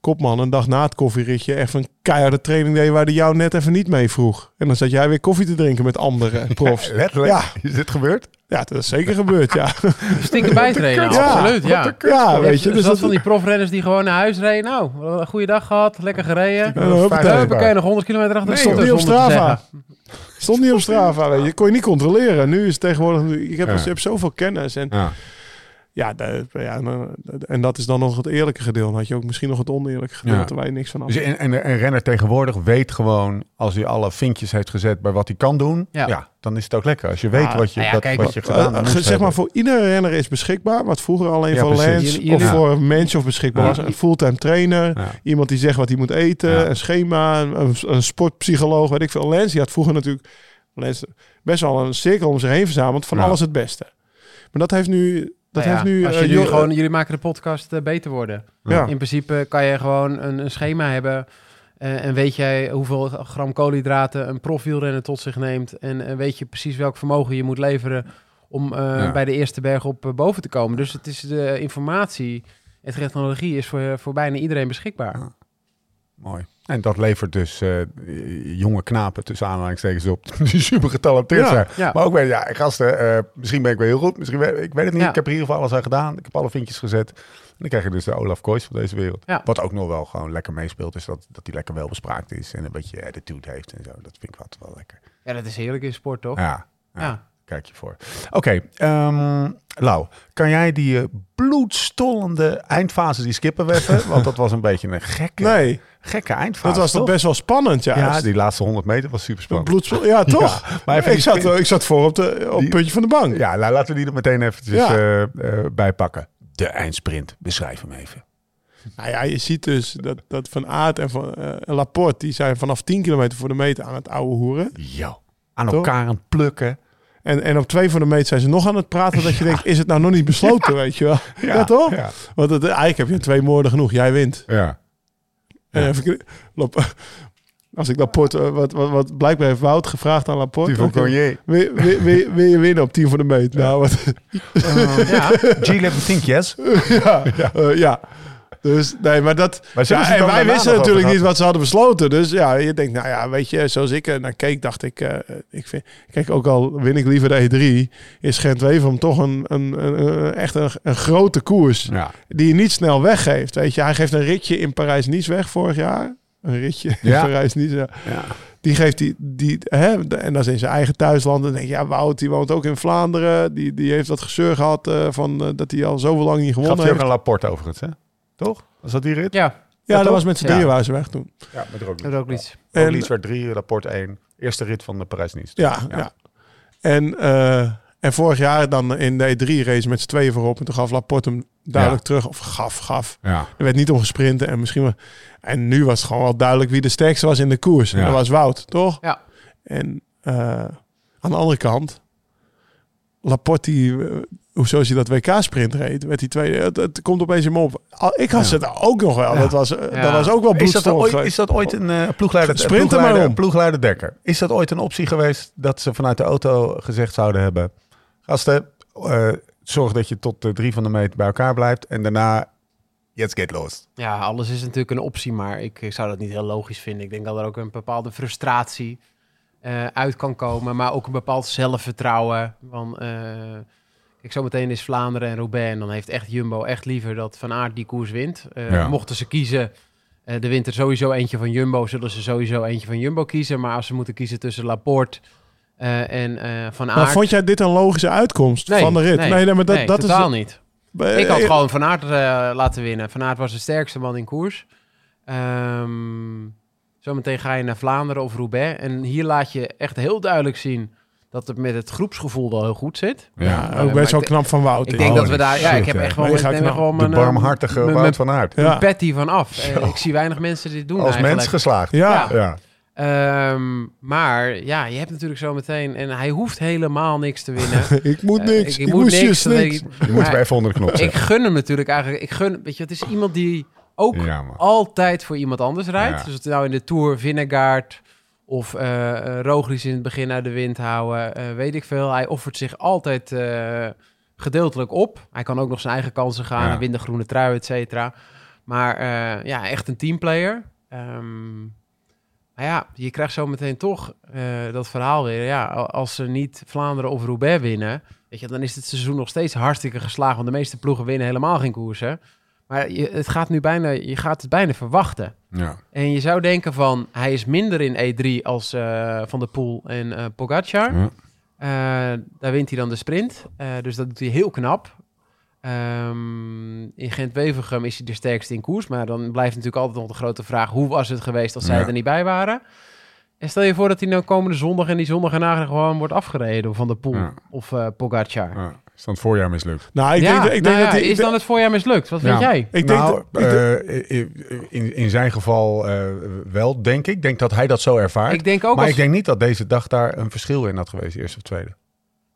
kopman een dag na het koffieritje even een keiharde training deed waar hij jou net even niet mee vroeg. En dan zat jij weer koffie te drinken met andere profs.
Letterlijk.
Ja.
Is dit gebeurd?
Ja, dat is zeker gebeurd, ja.
Stinken bijtrainen,
Ja.
absoluut, ja.
Ja, weet je.
Dus
Dus
dat
dat,
van die profrenners die gewoon naar huis reden. Nou, een goede dag gehad, lekker gereden. Huppakee, nog 100 kilometer achter de
Nee,
stond dus
Niet op Strava. stond niet op Strava, weet je. Kon je niet controleren. Nu is het tegenwoordig... Ik heb,
Ja.
ik heb zoveel kennis. En
Ja.
Ja, de- ja, nou, en dat is dan nog het eerlijke gedeelte. Dan had je ook misschien nog het oneerlijke gedeelte
Ja.
waar je niks van af.
Dus een, en een renner tegenwoordig weet gewoon, als hij alle vinkjes heeft gezet bij wat hij kan doen, ja.
Ja.
dan is het ook lekker. Als je weet wat je,
nou ja,
dat,
kijk,
wat
wat-
je gedaan
Eh,
hebt.
ge- zeg maar voor iedere renner is beschikbaar. Wat vroeger alleen
Ja,
voor
Jullie-
of
jullie-
voor mensen of beschikbaar
Ja.
was. Een fulltime trainer.
Ja.
Iemand die zegt wat hij moet eten.
Ja.
Een schema. Een, een, een sportpsycholoog. Weet ik veel. Lance die had vroeger natuurlijk Lance best wel een cirkel om zich heen verzameld. Van
Ja.
alles het beste. Maar dat heeft nu... Dat
Nou ja,
heeft nu...
als
eh,
je nu
Jor-
gewoon, jullie maken de podcast eh, beter worden.
Ja.
In principe kan je gewoon een, een schema hebben. eh, en weet jij hoeveel gram koolhydraten een profielrenner tot zich neemt. En, weet je precies welk vermogen je moet leveren om eh,
Ja.
bij de eerste berg op boven te komen. Dus het is de informatie en technologie is voor, voor bijna iedereen beschikbaar.
Ja. Mooi. En dat levert dus eh, jonge knapen tussen aanhalingstekens op die super getalenteerd
Ja,
zijn.
ja.
Maar ook weer, ja, gasten, eh, misschien ben ik wel heel goed, misschien weet, ik weet het niet.
Ja.
Ik heb er in ieder geval alles aan gedaan. Ik heb alle vinkjes gezet. En dan krijg je dus de Olaf Kois van deze wereld.
Ja.
Wat ook nog wel gewoon lekker meespeelt, is dat, dat hij lekker wel bespraakt is en een beetje attitude heeft en zo. Dat vind ik altijd wel lekker.
Ja, dat is heerlijk in sport, toch?
Ja, ja. Kijk je voor. Oké, ehm, Lau, kan jij die eh, bloedstollende eindfase die skippen we even? Want dat was een beetje een gekke,
Nee,
gekke eindfase.
dat was toch best wel spannend, ja.
Ja, die laatste 100 meter was super spannend.
Bloedspel, ja, toch?
maar even
ik, zat, ik zat voor op, de, op het puntje van de bank.
Ja, nou, laten we die er meteen eventjes
Ja.
eh, eh, bij pakken. De eindsprint. Beschrijf hem even.
Nou ja, je ziet dus dat, dat Van Aert en van Laporte... die zijn vanaf 10 kilometer voor de meter aan het ouwe hoeren.
Ja. Aan
Toch?
elkaar aan het plukken.
En, en op twee voor de meter zijn ze nog aan het praten... dat je denkt, is het nou nog niet besloten, weet je wel? Ja, toch?
Ja.
Want het, eigenlijk heb je twee moorden genoeg. Jij wint.
ja.
En even, Lap- als ik Laporte... eh, Wat, wat, wat blijkbaar heeft Wout gevraagd aan Laporte...
Van.
Wil, wil, wil, wil je winnen op 10 voor de meter? Nou, wat,
ja.
Gilles think yes.
ja, eh, ja. Dus nee, maar dat.
Maar
Ja, en wij wisten natuurlijk niet wat ze hadden besloten. Dus ja, je denkt, nou ja, weet je, zoals ik er naar keek, dacht ik, eh, ik vind, kijk, ook al win ik liever de E3, is Gent-Wevelgem toch een, een, een, echt een, een grote koers
Ja.
die je niet snel weggeeft. Weet je, hij geeft een ritje in Parijs-Nice weg vorig jaar. Een ritje in. Parijs-Nice. Ja.
Ja.
Die geeft die, die hè, en dat is in zijn eigen thuisland. Dan denk je, ja, Wout, die woont ook in Vlaanderen. Die, die heeft dat gezeur gehad eh, van eh, dat hij al zoveel lang niet
Gaf
gewonnen
hij ook
heeft.
een Laporte overigens, hè? Toch? Was dat die rit?
ja,
Ja, dat was met z'n
Ja.
drieën waar ze weg toen.
Ja, met Roglic.
dat is ook iets.
Roglic
En-
werd drie, Laporte één. Eerste rit van de Parijs-Nice.
Ja, ja. En, eh, En vorig jaar dan in de E3 race met z'n tweeën voorop. En toen gaf Laporte hem duidelijk terug. Of gaf, gaf.
Ja.
Er werd niet om gesprinten. En misschien wel... En nu was het gewoon wel duidelijk wie de sterkste was in de koers. En
Ja.
dat was Wout, toch?
Ja.
En eh, aan de andere kant... Laporte, die, eh, zoals hij dat WK-sprint reed, werd die tweede. Het, het komt opeens in me op. Ik had ze het ook nog wel.
Ja.
Dat, was, eh,
Ja.
dat was ook wel
Is dat,
bloedstollend
ooit,
geweest.
is dat ooit een eh, ploegleider,
Sprint er
ploegleider,
maar om.
ploegleider Dekker? Is dat ooit een optie geweest dat ze vanuit de auto gezegd zouden hebben... Gasten, eh, zorg dat je tot de drie van de meet bij elkaar blijft en daarna... Let's get lost.
Ja, alles is natuurlijk een optie, maar ik, ik zou dat niet heel logisch vinden. Ik denk dat er ook een bepaalde frustratie eh, uit kan komen, maar ook een bepaald zelfvertrouwen. Want eh kijk, zometeen is Vlaanderen en Roubaix en dan heeft echt Jumbo echt liever dat Van Aert die koers wint. Eh,
Ja.
Mochten ze kiezen, eh, de wint er sowieso eentje van Jumbo, zullen ze sowieso eentje van Jumbo kiezen. Maar als ze moeten kiezen tussen Laporte eh, en eh, Van Aert...
Maar vond jij dit een logische uitkomst
Nee,
van de rit?
nee,
nee, maar dat,
nee,
dat
totaal
is.
niet. Ik had gewoon Van Aert eh, laten winnen. Van Aert was de sterkste man in koers. Ehm, zometeen ga je naar Vlaanderen of Roubaix. En hier laat je echt heel duidelijk zien dat het met het groepsgevoel wel heel goed zit.
Ja,
Eh,
ook best wel knap van Wout.
Ik denk
Oh,
dat we daar... Ja,
shit,
ik heb echt wel... Wel
De
mijn, eh,
barmhartige
mijn-
Wout van Aert.
Ja.
mijn pet hiervan af. Eh, ik zie weinig mensen dit doen
Als
eigenlijk.
mens geslaagd.
Ja.
ja.
Ehm, maar ja, je hebt natuurlijk zo meteen... En hij hoeft helemaal niks te winnen.
ik moet niks.
ik,
ik,
moet
moest
niks. ik-
Je moet hem even onder de knop
ik gun hem natuurlijk eigenlijk. Ik gun, weet je, het is iemand die ook altijd voor iemand anders rijdt.
Ja.
Dus het nou in de Tour Vingegaard of Roglic in het begin uit de wind houden, eh, weet ik veel. Hij offert zich altijd gedeeltelijk op. Hij kan ook nog zijn eigen kansen gaan,
Ja.
en de groene trui, et cetera. Maar ja, echt een teamplayer. Ehm maar ja, je krijgt zo meteen toch dat verhaal weer. Ja, als ze niet Vlaanderen of Roubaix winnen, weet je, dan is het seizoen nog steeds hartstikke geslagen. Want de meeste ploegen winnen helemaal geen koersen. Maar je, het gaat nu bijna, je gaat het bijna verwachten.
Ja.
En je zou denken van, hij is minder in E3 als eh, Van der Poel en eh Pogacar.
Ja.
Eh, daar wint hij dan de sprint. Dus dat doet hij heel knap. Ehm, in Gent-Wevergem is hij de sterkste in koers. Maar dan blijft natuurlijk altijd nog de grote vraag... hoe was het geweest als zij
Ja.
er niet bij waren? En stel je voor dat hij nou komende zondag... en die zondag erna gewoon wordt afgereden Van der Poel of Pogacar.
Is dan het voorjaar mislukt?
Nou, ik
ja,
denk, ik denk
nou ja,
dat hij...
is dan het voorjaar mislukt? Wat vind jij?
Ik denk
nou,
dat- ik denk-
eh, in, in zijn geval eh, wel, denk ik. Ik denk dat hij dat zo ervaart.
Ik denk ook
maar
als-
ik denk niet dat deze dag daar een verschil in had geweest, eerste of tweede.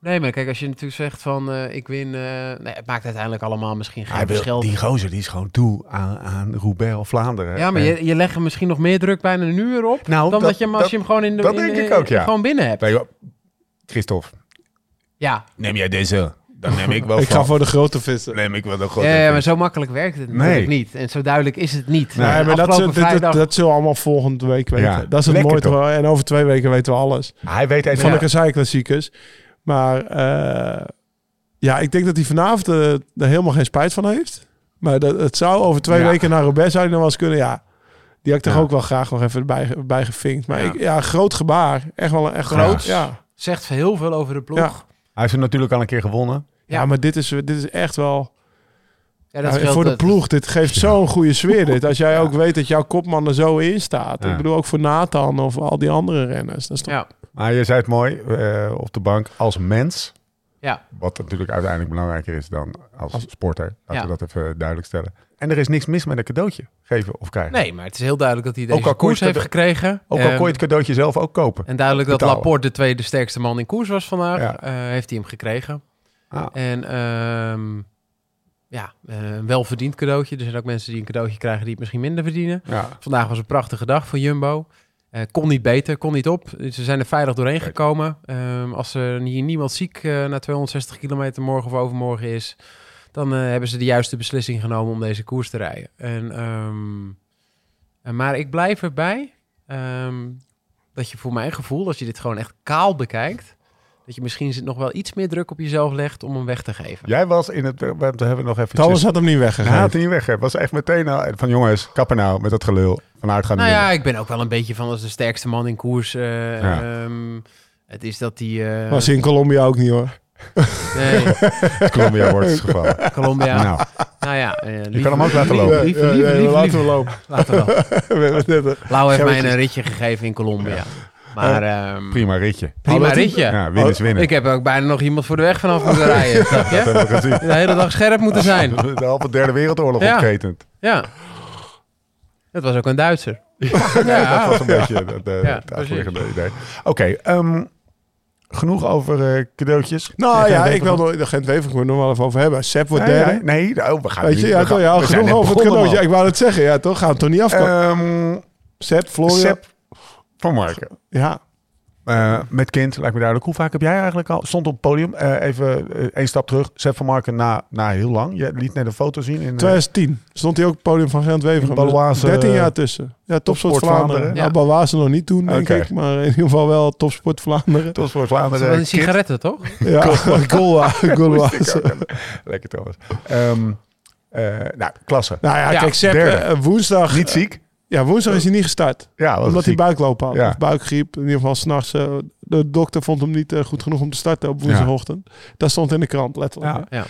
Nee, maar kijk, als je natuurlijk zegt van... eh, ik win... eh, nee, het maakt uiteindelijk allemaal misschien geen
Hij wil,
verschil.
die gozer die is gewoon toe aan, aan Roubaix of Vlaanderen.
Ja, maar
En-
je, je legt hem misschien nog meer druk bijna een uur op...
Nou,
dan
dat-
dat, je hem als
dat-
je hem gewoon in de
dat
in-
denk ik ook, ja.
gewoon binnen hebt.
Christophe,
Ja.
neem jij deze? Dan neem ik wel
ik
van.
ga voor de grote vissen.
Neem ik wel de grote
Ja, ja, maar zo makkelijk werkt het natuurlijk
Nee.
niet. En zo duidelijk is het niet.
Nee, maar dat, zullen- dit- dit-
vrijdag-
dat zullen we allemaal volgende week weten.
Ja,
dat is het mooie.
toch?
toch? En over twee weken weten we alles.
Hij weet
Van
even...
de Kassei-klassiekers. Maar eh, ja, ik denk dat hij vanavond eh, er helemaal geen spijt van heeft. Maar dat, het zou over twee
Ja.
weken naar Roubaix zou hij nog wel eens kunnen. Ja, die had ik toch
Ja.
ook wel graag nog even bij, bij gevinkt. Maar
Ja.
Ik, ja, groot gebaar. Echt wel een echt
Groot.
Ja.
Zegt heel veel over de ploeg.
Hij heeft hem natuurlijk al een keer gewonnen.
Ja, maar dit is, dit is echt wel...
dat
Ja,
scheelt
voor de ploeg, dit geeft zo'n goede sfeer. Dit. Als jij ook weet dat jouw kopman er zo in staat.
Ja.
Ik bedoel ook voor Nathan of al die andere renners. Dat is toch...
Ja,
Maar je zei het mooi eh, op de bank als mens.
ja.
Wat natuurlijk uiteindelijk belangrijker is dan als sporter. Laten
Ja.
we dat even duidelijk stellen. En er is niks mis met een cadeautje geven of krijgen.
Nee, maar het is heel duidelijk dat hij
Ook
deze
al
koers heeft gekregen.
Ook al
Ehm,
kon je het cadeautje zelf ook kopen.
En duidelijk dat. Laporte de tweede sterkste man in koers was vandaag.
Ja.
eh, heeft hij hem gekregen. En ehm, ja, eh, een welverdiend cadeautje. Er zijn ook mensen die een cadeautje krijgen die het misschien minder verdienen.
Ja.
Vandaag was een prachtige dag voor Jumbo. Eh, kon niet beter, kon niet op. Ze zijn er veilig doorheen gekomen. Ehm, als er hier niemand ziek eh, na 260 kilometer morgen of overmorgen is... dan hebben ze de juiste beslissing genomen om deze koers te rijden. En, ehm, eh, maar ik blijf erbij dat je voor mijn gevoel, als je dit gewoon echt kaal bekijkt... dat je misschien zit nog wel iets meer druk op jezelf legt om hem weg te geven.
Jij was in het... We hebben nog even...
Thomas had hem niet
Hij
weggegeven.
had het niet weg. Het was echt meteen al- van jongens, kappen nou met dat gelul. Vanuit gaan
Nou ja, ik ben ook wel een beetje van als de sterkste man in koers. eh,
Ja.
ehm, het is dat die... eh,
Was in Colombia ook niet hoor.
Nee,
Colombia wordt het geval.
Colombia.
Nou,
Nou ja, eh,
je kan hem ook laten
liever-
lopen.
Liever, liever, liever,
laten
liever.
we lopen.
Laten we lopen.
Eh,
Lau heeft mij een ritje gegeven in Colombia. Maar ehm,
Prima ritje.
prima
Oh,
ritje.
Ja, winnen is winnen.
Ik heb ook bijna nog iemand voor de weg vanaf moeten rijden. snap je?
Dat hebben we gezien.
De hele dag scherp moeten zijn.
De halve derde wereldoorlog
Ja.
opketend.
Ja. Dat was ook een Duitser.
Dat was een beetje het, eh,
Ja,
het achterliggende idee. Oké, ehm, genoeg over eh, cadeautjes.
Nou ja, ik wil de Gent Wever nog wel even over hebben. Sepp wordt
Nee,
derde.
nee, nee, oh, we gaan
Weet
niet-
je, ja,
we
toch,
gaan-
ja, genoeg over het cadeautje. Ja,
man.
ik wou het zeggen, ja, toch? Gaan we het toch niet afkomen.
Ehm,
Sepp, Florian.
Sepp van Marken.
Ja.
Eh, met kind, lijkt me duidelijk. Hoe vaak heb jij eigenlijk al... Stond op het podium, eh, even eh, één stap terug. Sepp van Marken na, na heel lang. Je liet net een foto zien. In, eh,
2010 stond hij ook op het podium van Gent Wever.
In Baloise,
13
eh,
jaar tussen. Ja, Topsport
Topsport
Vlaanderen.
Vlaanderen.
Nou,
Ja.
Baloise nog niet toen, denk ik. Maar in ieder geval wel Topsport Vlaanderen.
Dat
Vlaanderen.
was een sigaretten, toch?
Ja, Goal- Gauloise.
Lekker trouwens. Ehm, eh, nou, klasse.
Nou ja,
Ja,
kijk, Sepp,
derde.
woensdag...
Niet ziek?
Ja, woensdag is hij niet gestart.
Ja,
omdat hij buikloop had.
Ja.
Of buikgriep. In ieder geval s'nachts. eh de dokter vond hem niet eh, goed genoeg om te starten op woensdagochtend. Dat stond in de krant, letterlijk.
Ja.
Ja.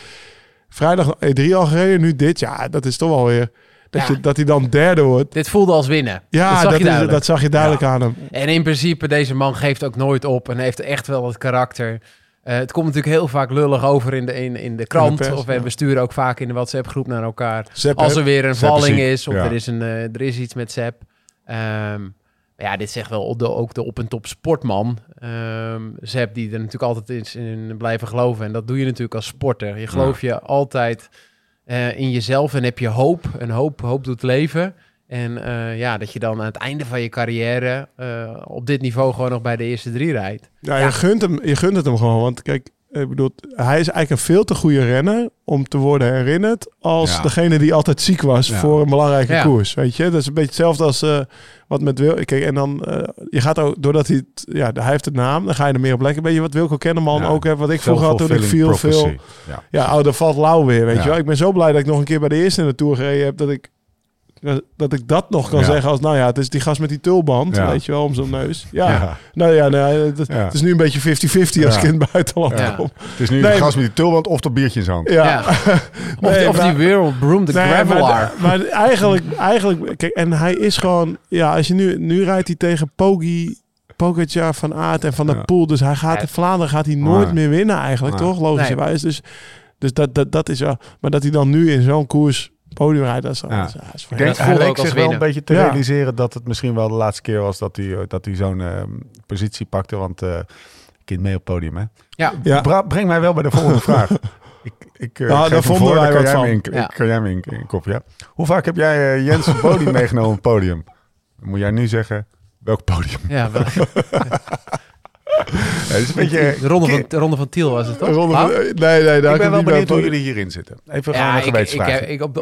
Vrijdag E3 al gereden, nu dit. Ja, dat is toch wel weer... Dat,
Ja.
je, dat hij dan derde wordt.
Dit voelde als winnen.
Ja,
dat zag
dat,
je
is, dat zag je duidelijk aan hem.
En in principe, deze man geeft ook nooit op en heeft echt wel het karakter. Eh, het komt natuurlijk heel vaak lullig over in de, in, in de krant.
pers,
of we,
ja.
we sturen ook vaak in de WhatsApp-groep naar elkaar. Als er weer een valling is of
ja.
er, is een, eh, er is iets met Sepp. Ehm, maar ja, dit zegt wel op de, ook de op- en top sportman. Ehm Sepp die er natuurlijk altijd in blijven geloven. En dat doe je natuurlijk als sporter. Je geloof je altijd eh, in jezelf en heb je hoop. En hoop, hoop doet leven. En eh, ja, dat je dan aan het einde van je carrière eh, op dit niveau gewoon nog bij de eerste drie rijdt.
Ja, Je, gunt hem, je gunt het hem gewoon. Want kijk, ik bedoel, hij is eigenlijk een veel te goede renner om te worden herinnerd als
Ja.
degene die altijd ziek was
Ja.
voor een belangrijke
Ja.
koers. Weet je, dat is een beetje hetzelfde als eh, wat met Wil. Kijk, en dan eh, je gaat ook doordat hij, het, ja, hij heeft het naam, dan ga je er meer op lekker. Een beetje wat Wilco Kenneman
Ja.
ook heeft, wat ik vroeger had toen ik viel, veel.
Ja.
Ja, oh, dat valt lauw weer, weet
Ja.
je wel. Ik ben zo blij dat ik nog een keer bij de eerste in de Tour gereden heb, dat ik dat ik dat nog kan
Ja.
zeggen als, nou ja, het is die gast met die tulband,
Ja.
weet je wel, om zijn neus. Ja,
Ja.
nou ja, nou, ja, het,
Ja.
het is nu een beetje 50-50 als
Ja.
ik in het buitenland
Ja.
kom.
Het is nu
Nee,
de gast met die tulband of dat biertje in zijn hand.
Ja.
Of,
Nee,
of
maar-
die wereld beroemde
Nee,
gravelaar.
maar, maar eigenlijk, eigenlijk, kijk, en hij is gewoon, ja, als je nu, nu rijdt hij tegen Poggi, Pogacar, Van Aert en Van der
Ja.
Poel, dus hij gaat
Ja.
in Vlaanderen gaat hij nooit meer winnen eigenlijk, toch? Logischerwijs. Dus, dus dat, dat, dat is wel, maar dat hij dan nu in zo'n koers podium rijdt, dat is,
Ja.
dat is-
Ik denk hij leek zich wel een beetje te
Ja.
realiseren dat het misschien wel de laatste keer was dat hij, eh, dat hij zo'n eh, positie pakte. Want eh kind mee op het podium, hè?
Ja.
Ja.
Bra- breng mij wel bij de volgende vraag. Ik, ik, eh, geef
daar
hem
vonden
voor,
wij wat
jij
van.
me in-
Ja.
Kan jij me in, in kop, ja? Hoe vaak heb jij eh, Jens Bodie meegenomen op het podium? Dan moet jij nu zeggen, welk podium?
Ja, wel-
Ja, dit is een beetje...
de, ronde van, de ronde van Tiel was het toch?
Ronde van- nee, nee, daar
ik ben wel benieuwd hoe jullie hierin zitten. Even
Ja,
een
ik, ik, ik, op de,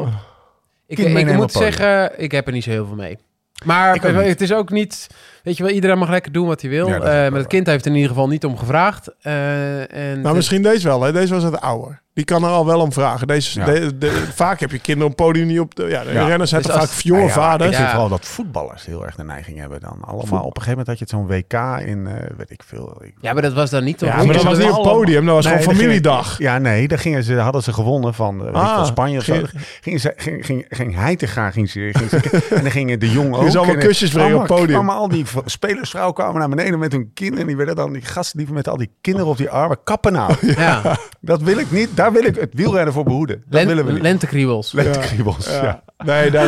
ik, ik,
meenemen
moet zeggen, ik heb er niet zo heel veel mee. Maar
Ik
het is ook niet... Weet je wel, iedereen mag lekker doen wat hij wil.
Ja,
Eh, maar het kind heeft er in ieder geval niet om gevraagd. Eh, en
Nou, misschien deze wel. Hè? Deze was het ouder. Die kan er al wel om vragen. Deze,
Ja.
de, de- vaak heb je kinderen op het podium niet op de... Ja, de
Ja.
renners hebben
Dus
vaak jonge
Ja, ja,
vaders.
Ik vind
Ja.
vooral dat voetballers heel erg de neiging hebben dan. Allemaal op een gegeven moment had je het zo'n WK in, eh, weet ik veel. Ik,
Ja, maar dat was dan niet...
Ja,
toch-
maar dat was niet op het podium. Dat was
Nee,
gewoon
gingen-
familiedag.
Ja, nee, daar gingen ze, hadden ze gewonnen van, eh,
Ah,
veel, Spanje of zo.
ging-
ze, ging, ging, ging hij te gaan, ging ze, ging ze- en dan gingen de jongen ook.
Ze allemaal
en,
kusjes brengen op het podium.
kwamen al die spelersvrouwen kwamen naar beneden met hun kinderen. En die werden dan, die gasten die met al die kinderen op die armen, kappen nou.
Ja,
Dat wil ik niet, daar wil ik het wielrennen voor behoeden. Dat
Len-
willen we niet.
lentekriebels.
Lentekriebels, ja.
Ja. Nee, daar,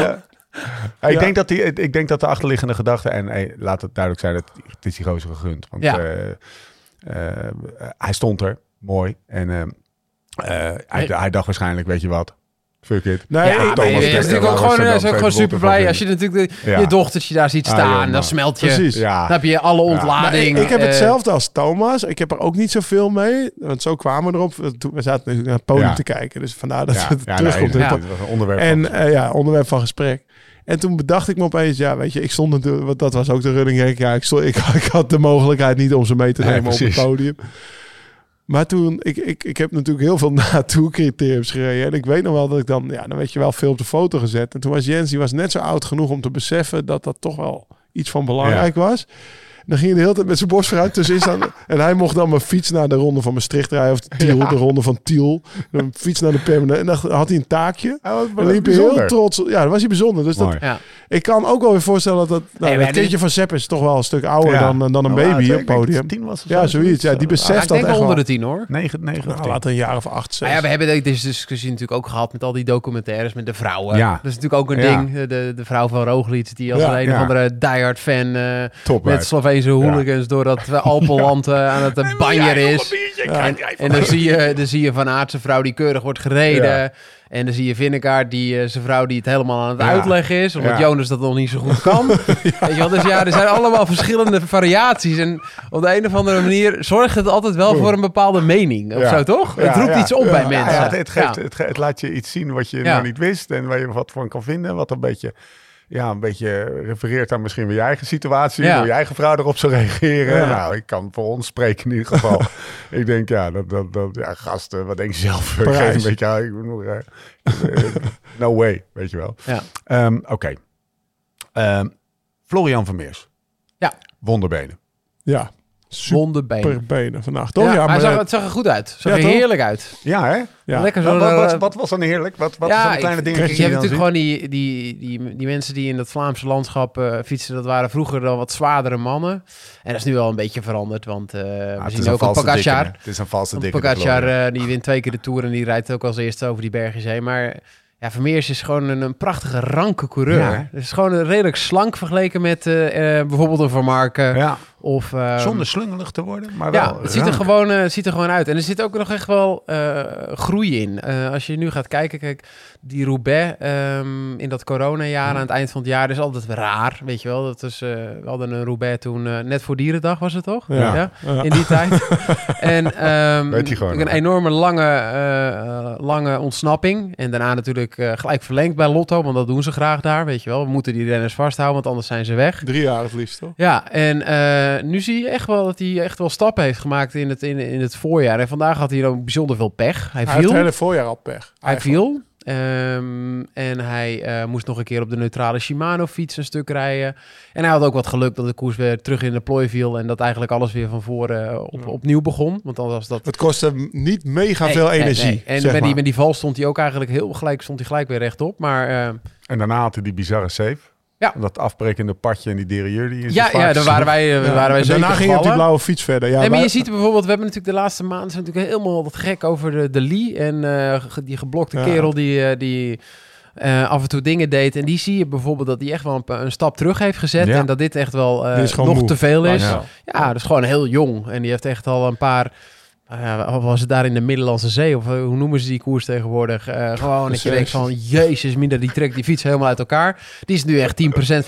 Ja, ik, denk dat die, ik denk dat de achterliggende gedachte, en hey, laat het duidelijk zijn, het, het is die gozer gegund. Want
Ja.
eh, eh, hij stond er, mooi. En eh, hij, hij dacht waarschijnlijk, weet je wat, fuck it.
nee,
ja,
ik-
Thomas
is natuurlijk ook gewoon, is ook gewoon super blij als je natuurlijk de,
Ja.
je dochtertje daar ziet
Ah,
staan. dan smelt je.
Precies.
Ja.
Dan heb je alle ontlading.
ik, ik heb
eh,
hetzelfde als Thomas. Ik heb er ook niet zoveel mee. Want zo kwamen we erop. Toen- We zaten natuurlijk naar het podium
Ja.
te kijken. Dus vandaar dat
Ja,
het
ja,
terugkomt.
nee, onderwerp.
En
van-
eh, ja, onderwerp van gesprek. En toen bedacht ik me opeens, ja, weet je, ik stond natuurlijk, want dat was ook de running gag. Ja, ik, stond, ik, ik had de mogelijkheid niet om ze mee te nemen op het podium. Maar toen, ik, ik, ik heb natuurlijk heel veel naartoe criteriums gereden. En ik weet nog wel dat ik dan, ja, dan werd je wel veel op de foto gezet. En toen was Jens, die was net zo oud genoeg om te beseffen dat dat toch wel iets van belangrijk was. Dan ging hij de hele tijd met zijn borst vooruit tussenin staan. En hij mocht dan mijn fiets naar de ronde van Maastricht rijden. Of de Tiel, de ronde van Tiel. Een fiets naar de Permanent. En dan had hij een taakje.
Hij was
En liep hij heel
bijzonder.
trots. Ja, dat was hij bijzonder. Dus dat.
Ja.
ik kan ook wel weer voorstellen dat dat... Nou, het kindje van Sepp is toch wel een stuk ouder
Ja.
dan, dan een
Nou,
baby op het podium.
Tien was
Ja,
zo,
zoiets. Ja, die
Ja,
beseft
ik
dat
denk
echt
onder
wel.
de tien hoor.
9, 9
Nou, laat een jaar of acht, zes.
Ah ja, we hebben deze discussie natuurlijk ook gehad met al die documentaires met de vrouwen.
Ja.
Dat is natuurlijk ook een
Ja.
ding. De, de vrouw van Roglic die als
Ja.
een of andere diehard fan eh,
Top
Sloveense hooligans door dat eh, Alpenland eh, aan het uh, banjer is. En, en dan, zie je, dan zie je Van zijn vrouw die keurig wordt gereden.
Ja.
En dan zie je Vinnegaard, die eh, zijn vrouw die het helemaal aan het
Ja.
uitleggen is. Omdat
Ja.
Jonas dat nog niet zo goed kan. Weet je wel? Dus ja, er zijn allemaal verschillende variaties. En op de een of andere manier zorgt het altijd wel voor een bepaalde mening. Of
Ja.
zo, toch?
Ja,
het roept
ja.
iets op
Ja,
bij
ja,
mensen.
ja, het, geeft,
Ja.
het, het laat je iets zien wat je
Ja.
nog niet wist en waar je wat van kan vinden. Wat een beetje, ja, een beetje refereert aan misschien weer je eigen situatie.
Ja.
Hoe je eigen vrouw erop zou reageren.
Ja.
Nou, ik kan voor ons spreken in ieder geval. ik denk, ja, dat, dat, dat, ja, gasten, wat denk je zelf? Geef een beetje, ja, ik eh, no way, weet je wel.
Ja.
Ehm, Oké. Ehm, Florian Vermeers.
Ja.
Wonderbenen.
Ja, super
Wonderbeen.
benen vandaag. Toch?
Ja,
Ja,
maar zag,
eh,
het zag er goed uit. Het zag
Ja,
er
toch?
heerlijk uit.
Ja, hè?
ja.
Lekker
Wat,
zo.
wat, wat,
eh,
wat was dan heerlijk? Wat, wat
ja,
zijn de kleine dingen
je
die je
hebt natuurlijk gewoon die, die, die, die mensen die in dat Vlaamse landschap eh, fietsen. Dat waren vroeger dan wat zwaardere mannen. En dat is nu wel een beetje veranderd. Want eh
Ah,
we zien ook een Pogacar.
Het is een valse dikke.
Pogacar eh, die wint twee keer de Tour en die rijdt ook als eerste over die bergjes heen. Maar ja, Vermeers is gewoon een, een prachtige, ranke coureur.
Ja.
Het is gewoon een redelijk slank vergeleken met eh, eh, bijvoorbeeld een Van Marken.
ja,
Of, ehm,
zonder slungelig te worden, maar wel
ja, het ziet, er gewoon, eh, ziet er gewoon uit. En er zit ook nog echt wel eh, groei in. Eh, als je nu gaat kijken, kijk, die Roubaix ehm, in dat coronajaar aan het eind van het jaar is altijd raar, weet je wel. Dat is, we hadden een Roubaix toen, net voor Dierendag was het toch?
Ja. Ja.
In die tijd. en ehm,
Weet je gewoon
een enorme lange, lange ontsnapping. En daarna natuurlijk gelijk verlengd bij Lotto, want dat doen ze graag daar, weet je wel. We moeten die renners vasthouden, want anders zijn ze weg.
Drie jaar het liefst, toch?
Ja, en eh, nu zie je echt wel dat hij echt wel stappen heeft gemaakt in het, in, in het voorjaar. En vandaag had hij dan bijzonder veel pech. Hij
Hij
viel.
het hele voorjaar al pech.
hij
eigenlijk.
viel. Ehm, en hij eh, moest nog een keer op de neutrale Shimano-fiets een stuk rijden. En hij had ook wat geluk dat de koers weer terug in de plooi viel. En dat eigenlijk alles weer van voren eh, op, opnieuw begon. Want anders was dat...
Het kostte hem niet mega
Nee,
veel
nee,
energie.
nee. En
zeg
met die, met die val stond hij ook eigenlijk heel gelijk, stond hij gelijk weer rechtop. Maar eh,
En daarna had hij die bizarre save.
Ja.
Dat afbrekende padje en die derailleur die zijn
ja, ja, daar waren wij, eh,
Ja.
waren wij
En
zeker
Daarna ging hij op die blauwe fiets verder. Ja,
nee, maar
wij-
je ziet bijvoorbeeld, we hebben natuurlijk de laatste maanden zijn natuurlijk helemaal wat gek over de, de Lee en eh, die geblokte
Ja.
kerel die, eh, die af en toe dingen deed. En die zie je bijvoorbeeld dat hij echt wel een, een stap terug heeft gezet en dat dit echt wel
is gewoon
nog
moe.
te veel is.
Ja.
Ja. dat is gewoon heel jong en die heeft echt al een paar. Eh, was het daar in de Middellandse Zee of eh, hoe noemen ze die koers tegenwoordig? Eh, gewoon dat je denkt van jezus, minder die trekt die fiets helemaal uit elkaar. Die is nu echt 10%,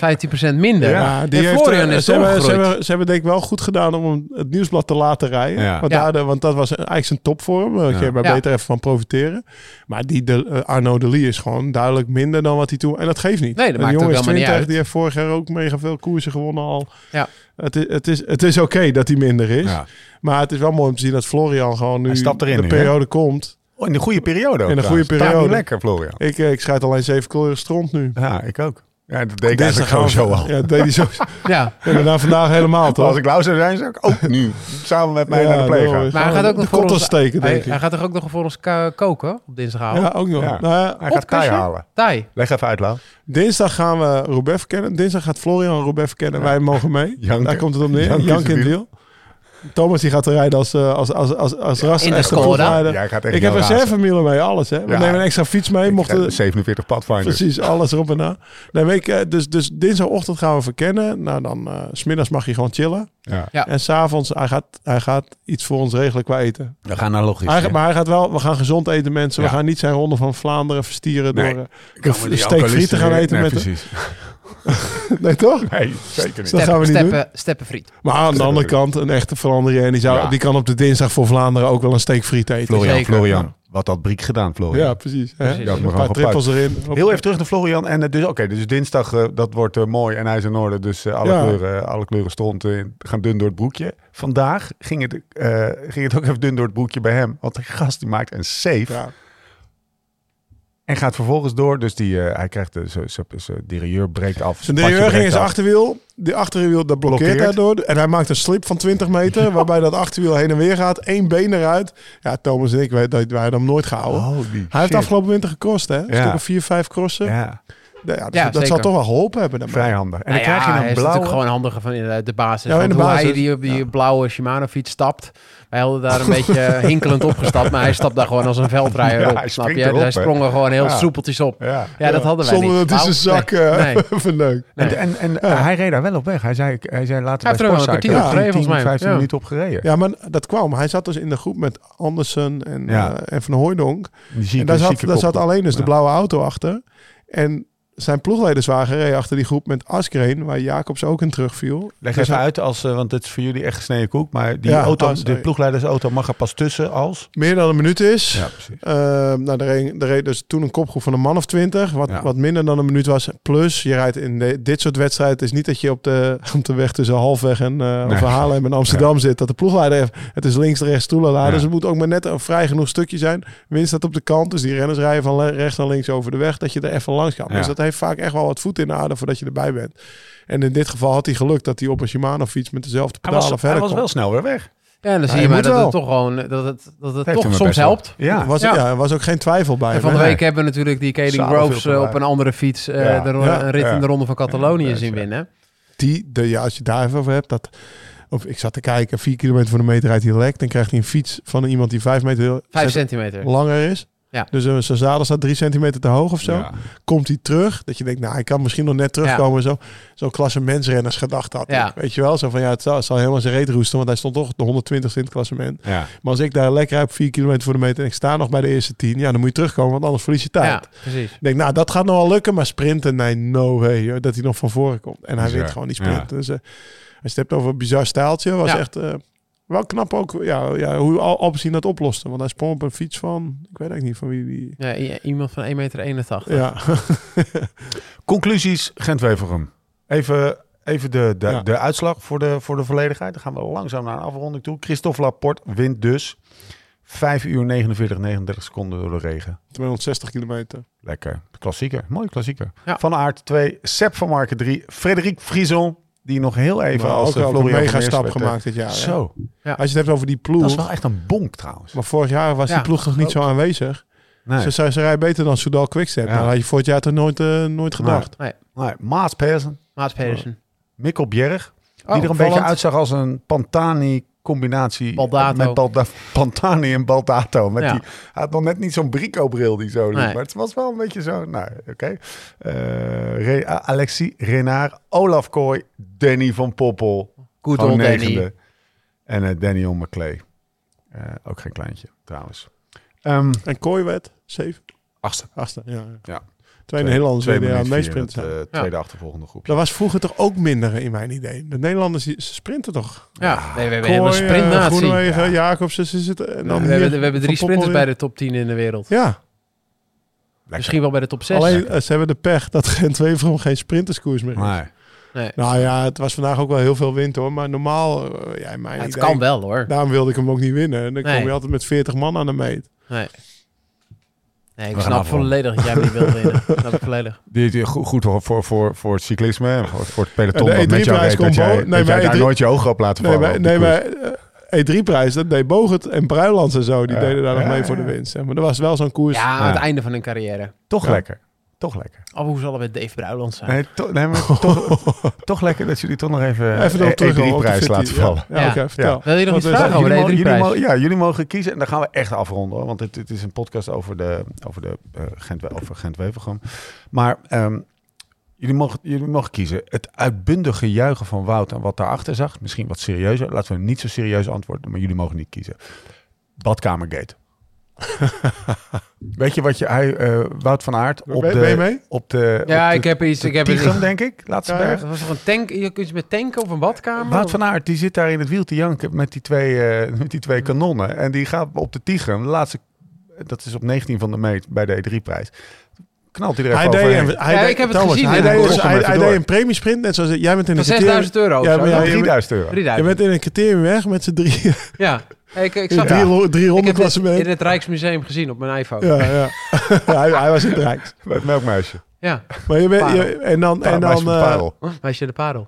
15% minder.
Ja, die
en
heeft,
Florian
eh,
is
ze, hebben, ze, hebben, ze hebben denk ik wel goed gedaan om hem het nieuwsblad te laten rijden.
Ja.
Want,
Ja.
daardoor- want dat was eigenlijk zijn topvorm. Daar kun je maar
Ja.
beter even van profiteren. Maar die de, Arno de Lee is gewoon duidelijk minder dan wat hij toen... En dat geeft niet.
Nee, dat maakt ook
jongen is
helemaal niet
20,
uit.
Die heeft vorig jaar ook mega veel koersen gewonnen al.
Ja.
Het is, het is, het is oké dat hij minder is.
Ja.
Maar het is wel mooi om te zien dat Florian gewoon nu
erin
de
nu,
periode komt.
Oh, in de goede periode ook
In een goede periode.
lekker, Florian.
Ik, eh, ik schrijf alleen zeven kleuren stront nu.
Ja, ik ook. Ja, dat deed ik
Dinsdag
eigenlijk
gaan we-
sowieso al.
Ja, dat deed hij zo.
Ja,
En daarna vandaag helemaal toch?
Als ik Lau zou zijn, zou ik ook nu samen met mij
Ja,
naar de gaan.
daarom.
Maar hij gaat ook nog voor ons
steken,
hij,
denk ik.
hij gaat toch ook nog voor ons koken op dinsdagavond?
Ja, ook nog.
Ja.
Nou ja,
Hij gaat
Opkastje?
halen.
Thai.
Leg even uit, Lau.
dinsdag gaan we Roubaix verkennen. Dinsdag gaat Florian Roubaix verkennen. Wij mogen mee. Daar komt het op neer. Jank
in het
wiel. Thomas die gaat er rijden als, eh, als, als, als, als ras
in de Skoda.
Ik heb mee, alles. Hè. We
Ja.
nemen een extra fiets mee. Mochten,
heb 47 Pathfinders.
Precies, alles erop en na. Nee, ik, eh, dus, dus dinsdagochtend gaan we verkennen. Nou, dan eh, s smiddags mag je gewoon chillen.
Ja.
Ja.
En s'avonds, hij gaat, hij gaat iets voor ons regelen qua eten.
We gaan naar logisch.
Hij, gaat- maar hij gaat wel, we gaan gezond eten mensen.
Ja.
We gaan niet zijn ronde van Vlaanderen verstieren
Nee.
door... eh,
die
steak frieten gaan eten met
Nee,
toch?
Nee, zeker niet.
Dat gaan we niet doen.
steppen, steppenfriet.
Maar aan de andere kant, een echte Verandering. Die, zou,
Ja.
die kan op de dinsdag voor Vlaanderen ook wel een steak friet eten.
Florian,
Zeker.
Florian. Wat had Briek gedaan, Florian?
Ja, precies. Hè?
Precies.
Ja,
een paar trippels erin.
Heel even terug naar Florian. En eh, dus, oké, dus dinsdag, eh, dat wordt eh, mooi en hij is in orde. Dus alle,
Ja.
kleuren, alle kleuren stond, gaan dun door het broekje. Vandaag ging het, eh, ging het ook even dun door het broekje bij hem. Want de gast die maakt een save. En gaat vervolgens door. Dus die, eh, hij krijgt de, zijn- zijn zijn derailleur breekt af.
Zijn derailleur ging in zijn achterwiel. Die achterwiel dat blokkeert
Blokkeert.
daardoor. En hij maakt een slip van 20 meter. Waarbij dat achterwiel heen en weer gaat. Eén been eruit. Ja, Thomas en ik, wij, wij wij hem nooit gehouden.
Holy
hij heeft afgelopen winter gekost, hè? Een
Ja.
stuk of vier, vijf crossen. Ja.
Ja,
dus
Ja,
dat zal toch wel geholpen hebben. daarmee.
vrij handig. En
Nou
dan
ja,
krijg je
hij
een
is
blauwe...
natuurlijk gewoon handiger van in de basis.
Ja, in de
hoe hij
basis,
die op die
ja.
blauwe Shimano-fiets stapt. Wij hadden daar een beetje hinkelend opgestapt. Maar hij stapt daar gewoon als een veldrijder
Ja,
op.
hij
snap je?
erop,
hij sprong er gewoon heel
Ja.
soepeltjes op.
Ja.
Ja, dat hadden wij
Zonder
niet.
dat hij zijn
Nou,
zak eh
nee, nee.
verneukt.
En, en, en
Ja.
hij reed daar wel op weg. Hij zei, hij zei later
Hij
bij
heeft er wel een kwartier
op
hij
gereden, volgens mij.
15
Ja.
minuten op gereden.
Ja, maar dat kwam. Hij zat dus in de groep met Andersen en,
Ja.
eh, en Van Hooijdonk.
Die zieke,
En daar zat, daar alleen dus de blauwe auto achter. En zijn ploegleiderswagen reed achter die groep met Askreen, waar Jacobs ook in terugviel.
Leg
Dus
even uit, als, eh, want het is voor jullie echt gesneden koek. Maar die
Ja,
auto,
oh,
de ploegleidersauto mag er pas tussen als...
Meer dan een minuut is.
Ja, precies.
Eh, nou, er reed, er reed dus toen een kopgroep van een man of twintig, wat,
Ja.
wat minder dan een minuut was. Plus, je rijdt in de- dit soort wedstrijden. Het is niet dat je op de, op de weg tussen Halfweg en uh,
Nee.
Haarlem en Amsterdam zit. Dat de ploegleider heeft. Het is links, rechts, stoelen laden. Dus het moet ook maar net een vrij genoeg stukje zijn. Wind staat op de kant, dus die renners rijden van rechts naar links over de weg. Dat je er even langs kan.
Ja.
Dus dat heeft vaak echt wel wat voet in de aarde voordat je erbij bent. En in dit geval had hij geluk dat hij op een Shimano fiets met dezelfde
Hij
pedalen
was,
verder
hij was wel snel weer weg.
Ja, en dan zie
Ja,
je
je
maar dat
wel.
het toch gewoon dat het, dat het
heeft
toch soms helpt.
Ja.
Was,
Ja.
ja. er was ook geen twijfel bij.
En van de week hebben we natuurlijk die Kaden Groves eh, op een andere fiets eh,
Ja.
de een rit
Ja.
in de Ronde van Catalonië
Ja,
zien
ja.
winnen.
die, de, ja, als je daar even over hebt, dat, of ik zat te kijken, vier kilometer voor de meter rijdt hij lek, dan krijgt hij een fiets van iemand die vijf meter
Vijf centimeter.
langer is.
Ja.
Dus uh, zijn zadel staat drie centimeter te hoog of zo.
Ja.
Komt hij terug, dat je denkt, nou, hij kan misschien nog net terugkomen. Zo, zo'n klasse mensrenners gedacht had.
Ja.
ik. Weet je wel, zo van ja, het zal, het zal helemaal zijn reet roesten, want hij stond toch de 120 in het klassement.
Ja.
Maar als ik daar lekker op vier kilometer voor de meter en ik sta nog bij de eerste tien, ja, dan moet je terugkomen, want anders verlies je tijd.
Ja, precies.
Ik denk, nou, dat gaat nog wel lukken, maar sprinten, nee, no way, hoor, dat hij nog van voren komt. En hij wint gewoon die sprint.
Ja.
Dus eh, als je het hebt over een bizar stijltje, was
Ja.
echt eh, wel knap ook ja, ja, hoe Al- Alpecin dat oploste. Want hij sprong op een fiets van, ik weet eigenlijk niet van wie die...
Ja, i- iemand van 1,81 meter.
Ja,
Conclusies, Gent-Wevelgem. Even, even de, de,
Ja.
de uitslag voor de, voor de volledigheid. Dan gaan we langzaam naar een afronding toe. Christophe Laporte wint dus 5 uur 49, 39 seconden door de regen.
260 kilometer.
Lekker. Klassieker. Mooie klassieker.
Ja.
Van Aert 2, Sepp van Marken 3, Frederik Frison, die nog heel even
Maar
als
ook
eh,
een
Florian
mega stap
eh,
gemaakt dit jaar.
Zo,
Als je het hebt over die ploeg.
dat is wel echt een bonk trouwens.
Maar vorig jaar was
Ja,
die ploeg nog niet zo aanwezig.
Nee.
Ze, ze, ze rijden beter dan Soudal Quickstep.
Ja.
Nou, had je vorig jaar toch nooit, eh, nooit gedacht.
Nee, Maas Persen,
Maats Pedersen.
Mikkel Bjerg, die
Oh,
er een beetje uitzag als een Pantani combinatie
Baldato.
met Balda Pantani en Baldato. Met
Ja.
die, hij had nog net niet zo'n brico-bril die zo liep,
Nee.
maar het was wel een beetje zo. Nou, oké. Eh, Re- A- Alexis Renard, Olaf Kooi, Danny van Poppel. Gewoon
old Danny.
negende. En eh, Daniel McClay. Eh, ook geen kleintje, trouwens. Ehm
En Kooi werd 7.
achtste.
Achtste, ja.
Ja.
Twee Nederlanders die aan meesprinten zijn.
het, eh, tweede achtervolgende groepje.
Dat was vroeger toch ook minder in mijn idee. De Nederlanders sprinten toch?
Ja, nee, we hebben
Kooi,
een sprintnatie.
Groenewegen,
Ja.
Jacobsen, ze zitten... En dan
we,
hier
hebben, we hebben drie sprinters bij de top 10 in de wereld.
Ja,
Lekker.
Misschien wel bij de top 6.
alleen ze hebben de pech dat Gent Weverum geen sprinterskoers meer is.
Nee.
Nee.
Nou ja, het was vandaag ook wel heel veel wind hoor. Maar normaal, eh, ja, in mijn
Ja, het
idee-
kan wel hoor.
Daarom wilde ik hem ook niet winnen. En dan
Nee.
kom je altijd met 40 man aan de meet.
Nee. Nee, ik
We
snap volledig dat jij hem niet wil winnen. snap ik volledig.
Die, goed, goed voor, voor, voor, het cyclisme, en voor, voor het peloton.
En de
met jou
E3-prijs
reed, dat jij,
nee,
dat jij
maar
daar
E3
nooit je ogen op laten
Nee,
vallen.
nee, maar eh, E3-prijs, dat deed Bogert en Bruilands en zo. Die
Ja.
deden daar nog mee
ja,
voor de winst. Maar er was wel zo'n koers.
Ja, aan
Ja.
het einde van hun carrière.
Toch
Ja.
lekker. Toch lekker.
Oh, hoe zal het met Dave Bruiland zijn?
Nee, to, nee maar toch, toch lekker dat jullie toch nog even,
Even erop
E-
terug.
E3-prijs laten vallen.
Ja,
Ja.
oké, vertel.
Wil je nog iets vragen over de
jullie,
E3-prijs?
mogen, ja, jullie mogen kiezen. En dan gaan we echt afronden. Hoor, want het, het is een podcast over, de, over, de, eh, Gent, over Gent-Wevelgem. Maar ehm, jullie, mogen, jullie mogen kiezen. Het uitbundige juichen van Wout en wat daarachter zag. Misschien wat serieuzer. Laten we niet zo serieus antwoorden. Maar jullie mogen niet kiezen. Badkamergate. Weet je wat je... Hij, eh, Wout van Aert op
Ben-
de...
ben je mee?
Op de
Ja,
op de,
ik heb iets. Ik heb
Tichem,
iets.
denk ik. Laatste
Ja,
berg.
Dat was toch een tank? Je kunt met tanken of een badkamer?
Wout van Aert, die zit daar in het wiel te janken met die twee, eh, met die twee kanonnen. En die gaat op de Tigrum, de laatste, dat is op 19 van de meet bij de E3-prijs. Knalt hij er even
Hij deed, een- hij
Ja,
deed-
ik heb het
Thomas,
gezien,
Hij, deed,
Hij
dus- hij, deed een premiesprint, net zoals jij bent in een criterium.
6000 euro.
Ja,
of
maar
zo,
ja,
toch?
je-
3000 euro.
Je
3000.
bent in een criterium weg met z'n drie.
Ja. Hey, ik, ik
In
zag
drie, klassement.
in het Rijksmuseum gezien op mijn iPhone.
Ja, ja. hij, hij was in het Rijks.
Het melkmuisje.
Ja,
Maar je bent, je, en dan, en
Meisje
dan
van
eh,
Parel.
meisje de parel.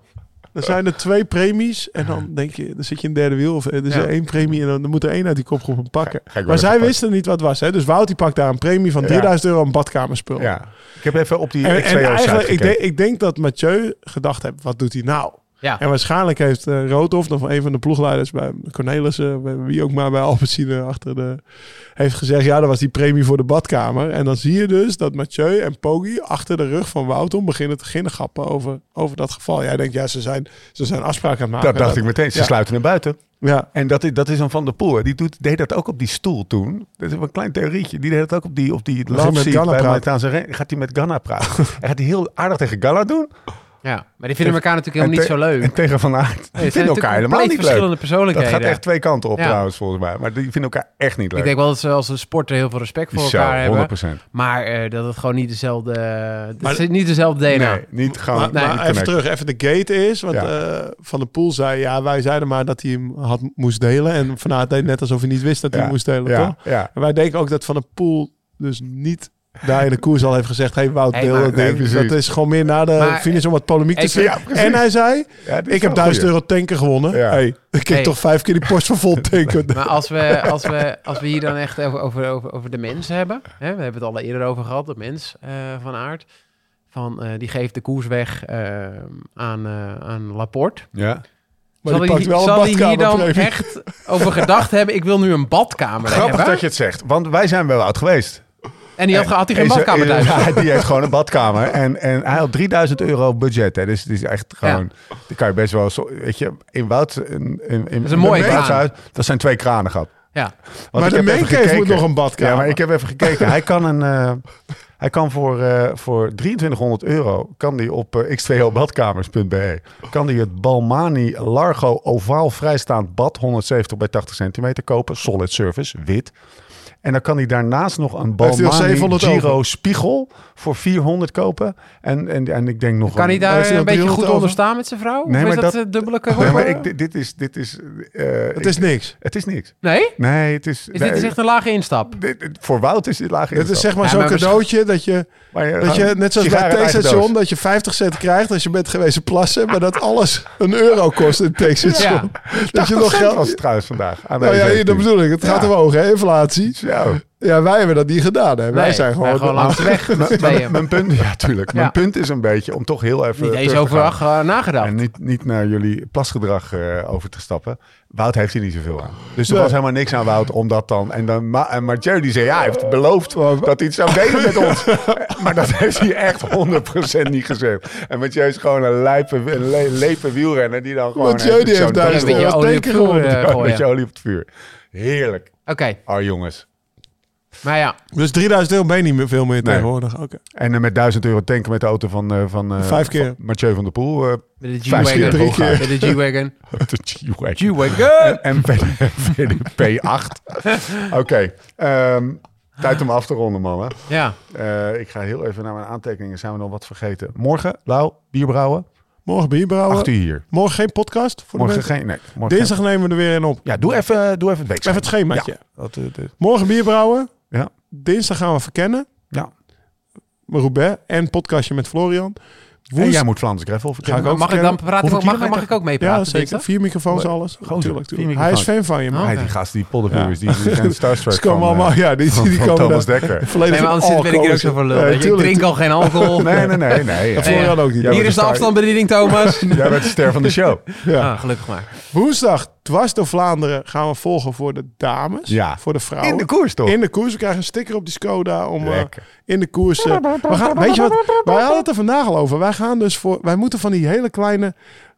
er zijn er twee premies. En dan denk je, dan zit je in derde wiel. Of er is
Ja.
er één premie en dan, dan moet er één uit die kopgroep hem pakken.
Ga
Maar zij
pakken.
wisten niet wat het was. Hè? Dus Wout die pakt daar een premie van 3000 euro aan badkamerspul.
Ja. Ik heb even op die
En, en
XVO
eigenlijk,
site
ik, ik denk dat Mathieu gedacht heeft, wat doet hij nou?
Ja.
En waarschijnlijk heeft uh, Roodhoff, of een van de ploegleiders bij Cornelissen, bij wie ook maar bij Alpecin achter de, heeft gezegd, ja, dat was die premie voor de badkamer. En dan zie je dus dat Mathieu en Poggi achter de rug van Wout om beginnen te ginnegappen over, over dat geval. Jij denkt, ja, ze zijn, ze zijn afspraken aan het maken.
Dat dacht ik meteen. Ze
Ja.
sluiten hem buiten.
Ja,
En dat is, dat is dan Van der Poel. Die doet, deed dat ook op die stoel toen. Dat is een klein theorietje. Die deed dat ook op die, op die
hij
love
met
seat
Ganna
bij
praten.
Martijn Serré. Gaat hij met Ganna praten. en gaat hij heel aardig tegen Ganna doen.
Ja, maar die vinden elkaar natuurlijk helemaal niet zo leuk.
En tegen Van Aert.
Nee,
vinden elkaar helemaal niet leuk.
verschillende
Dat
persoonlijkheden.
gaat echt twee kanten op
Ja.
trouwens, volgens mij. Maar die vinden elkaar echt niet leuk.
Ik denk wel dat ze als een sporter heel veel respect voor
Zo,
elkaar hebben.
100%.
Maar eh, dat het gewoon niet dezelfde... het is niet dezelfde DNA.
Nee, niet gewoon.
maar, even terug, even de gate is. Want
Ja.
eh, Van der Poel zei, ja, wij zeiden maar dat hij hem had, moest delen. En Van Aert deed net alsof hij niet wist dat hij
Ja,
hem moest delen,
Ja,
toch?
ja.
En wij denken ook dat Van der Poel dus niet daar in de koers al heeft gezegd... hey Wout,
Hey,
deel
maar-
dat
Nee,
is gewoon meer na de
Maar-
finish om wat polemiek te
precies.
en hij zei, ik heb 1000
goeie.
euro tanken gewonnen.
Ja.
Hey, ik heb
Hey.
toch vijf keer die post van vol tanken.
Maar als we, als, we, als we hier dan echt over, over, over, over de mens hebben. Hè, we hebben het al eerder over gehad, de mens eh, van aard. Van, eh, die geeft de koers weg eh, aan, aan Laporte.
Ja.
Maar
zal
die pakt wel
zal hij hier dan echt over gedacht hebben... ik wil nu een badkamer
Grappig
hebben?
dat je het zegt. Want wij zijn wel oud geweest.
En die had, had hij geen
Is er-
badkamer thuis.
Ja, die heeft gewoon een badkamer. En, en hij had 3000 euro budget. Hè. Dus het is echt gewoon... Die kan je best wel... Zo, weet je, in Wout... In, in, in,
is een mooie kraan.
huis, dat zijn twee kranen gehad.
Ja.
Want
Maar
ik
de
heb even
maincave moet
gekeken.
nog een badkamer.
Ja, maar ik heb even gekeken. hij kan een... eh, hij kan voor, eh, voor 2300 euro kan die op eh, x2lbadkamers.be kan die het Balmani Largo ovaal vrijstaand bad 170 bij 80 centimeter kopen. Solid service, wit. En dan kan hij daarnaast nog een Balmani
700
Giro
over?
spiegel voor 400 kopen. En, en, en ik denk nog
Kan hij
een-
daar
hij
een
nog
beetje
300
goed
over?
onder staan met zijn vrouw?
Nee,
of is
maar
dat,
dat-
eh, dubbele
Nee, maar ik, dit- is... Dit is eh,
Het
ik-
is niks.
Het is niks.
Nee?
Nee, het is...
Is dit is echt een lage instap?
Dit- voor Wout is dit laag
Dit is zeg maar
Ja,
zo'n
maar
cadeautje dat je,
Maar je,
dat je net zoals bij het
doos.
dat je 50 cent krijgt als je bent geweest plassen, maar dat alles een euro kost in het tankstation.
Ja.
Dat je
80
nog geld...
was het trouwens vandaag. Aan
Nou ja, dat bedoel ik. Het gaat omhoog, hè, inflatie.
Zo.
Ja, wij hebben dat niet gedaan. Hè. wij
Nee,
zijn gewoon...
wij langs de weg met z'n tweeën.
Mijn punt, ja, tuurlijk. Mijn
Ja.
punt is een beetje om toch heel even.
Niet eens overdag uh, nagedacht.
En niet, niet naar jullie plasgedrag eh, over te stappen. Wout heeft hier niet zoveel aan. Dus er
Nee.
was helemaal niks aan Wout om dat dan. En, dan Ma en Mathieu die zei, ja, hij heeft beloofd dat hij het zou delen met ons. maar dat heeft hij echt 100% niet gezegd. En Mathieu is gewoon een lijpe, een le lepe wielrenner die dan gewoon...
Mathieu die heeft duizend
dag-
Een beetje olie op vuur, eh, gooien.
met je olie op het vuur. Heerlijk.
Oké,
Oh jongens.
Maar ja.
Dus 3000 euro ben je niet meer veel meer
Nee.
tegenwoordig. Oké.
En eh, met 1000 euro tanken met de auto van, eh, van eh,
Vijf keer.
van Mathieu van der Poel. eh,
Met de
Vijf keer,
G-Wagon. Met de G-Wagon.
de G-Wagon.
G-Wagon!
En VDP 8. Oké. ehm, tijd om af te ronden, mannen.
Ja.
Eh, ik ga heel even naar mijn aantekeningen. Zijn we nog wat vergeten? Morgen, Lau, bierbrouwen.
Morgen bierbrouwen.
8 uur hier.
Morgen geen podcast voor de
Morgen
mensen.
geen... Nee, morgen
Dinsdag nemen we er weer in op.
Ja, doe even, doe even het week.
Even het schemaatje.
Ja, dat, eh, dat-
Morgen bierbrouwen.
Ja.
Dinsdag gaan we verkennen.
ja.
Roubaix. En podcastje met Florian.
En jij moet Vlaanderen Greffel
Ga ik
Mag ik dan praten? Mag, mag
kilometer?
ik ook meepraten?
Ja, zeker. Vier microfoons, alles. Tuurlijk,
vier
tuurlijk. Hij is fan van je, man.
Oh.
Die gasten, die poddenviewers, die, die zijn starstruck
Ze komen
van,
allemaal,
eh,
ja, die,
van-
die
van
komen
Thomas Dekker.
volledig
Nee, maar anders zit- ben ik hier ook zo voor lul. Ik drink al geen alcohol.
Nee, nee, nee. nee.
Florian ook niet.
Hier is de
star-
afstandsbediening, Thomas.
Jij bent de ster van de show.
Ja.
Ah, gelukkig maar.
Woensdag, dwars door Vlaanderen, gaan we volgen voor de dames.
Ja.
Voor de vrouwen.
In de koers toch?
In de koers. We krijgen een sticker op die Skoda om eh,
Lekker.
in de koers. eh, we gaan, weet je wat? Wij hadden het er vandaag al over. Wij gaan dus voor. Wij moeten van die hele kleine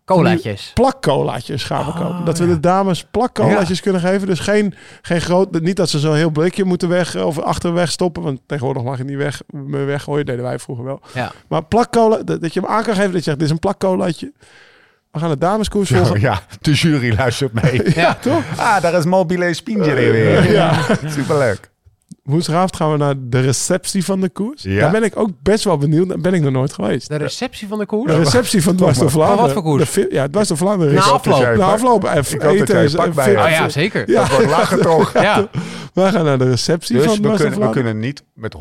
Colaatjes.
plakcolaatjes gaan we
Oh,
kopen. Dat we de dames plakcolaatjes kunnen geven. Dus geen, geen groot. Niet dat ze zo'n heel blikje moeten weg of achterweg stoppen. Want tegenwoordig mag je niet weg, meer weggooien. Deden wij vroeger wel.
Ja.
Maar plakcola, dat, dat je hem aan kan geven. Dat je zegt, dit is een plakkolaatje. We gaan de dameskoers volgen.
Ja, ja, de jury luistert mee.
Ja.
toch?
Ah, daar is Mobile Spingere weer.
Ja.
Superleuk.
Woensdagavond gaan we naar de receptie van de koers.
Ja.
Daar ben ik ook best wel benieuwd. Daar ben ik nog nooit geweest.
De receptie van de koers?
De receptie van Dwars door Vlaanderen.
Van wat voor koers?
De ja, Dwars door Vlaanderen.
Na
is-
afloop.
Na afloop. En
Ik hoop dat jij
eten,
een pak bij.
Oh ja, zeker.
Ja.
Dat wordt lachen toch?
Ja.
Wij gaan naar de receptie
Dus
van
we
Dwars door
kunnen, we
Vlaanderen.
kunnen niet met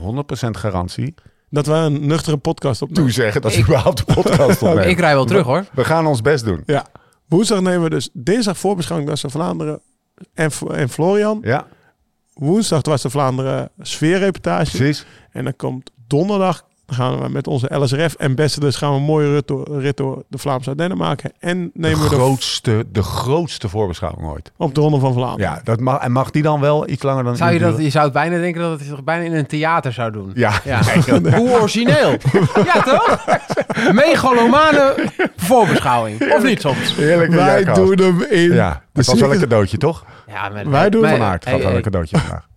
100% garantie
Dat we een nuchtere podcast opnemen.
toezeggen dat we überhaupt de podcast opnemen.
Ik rij wel terug hoor.
We gaan ons best doen.
Ja. Woensdag nemen we dus dinsdag voorbeschouwing Dwars door Vlaanderen en, en Florian.
Ja,
Woensdag Dwars door Vlaanderen sfeerreportage.
precies.
En dan komt donderdag gaan we met onze LSRF ambassadors gaan we een mooie rit door, rit door de Vlaamse Ardennen maken. En
De
nemen we de
grootste, de grootste voorbeschouwing ooit.
op de Ronde van Vlaanderen.
Ja, dat mag, en mag die dan wel iets langer dan
Zou je, dat, je zou het bijna denken dat het zich bijna in een theater zou doen.
Ja,
Ja. Hoe origineel. ja, toch? Megalomane voorbeschouwing. Of niet soms?
heerlijke
Wij doen hem in.
Ja,
de
het was wel een cadeautje, toch?
Ja, maar,
Wij doen
Van Aert wel een cadeautje vandaag.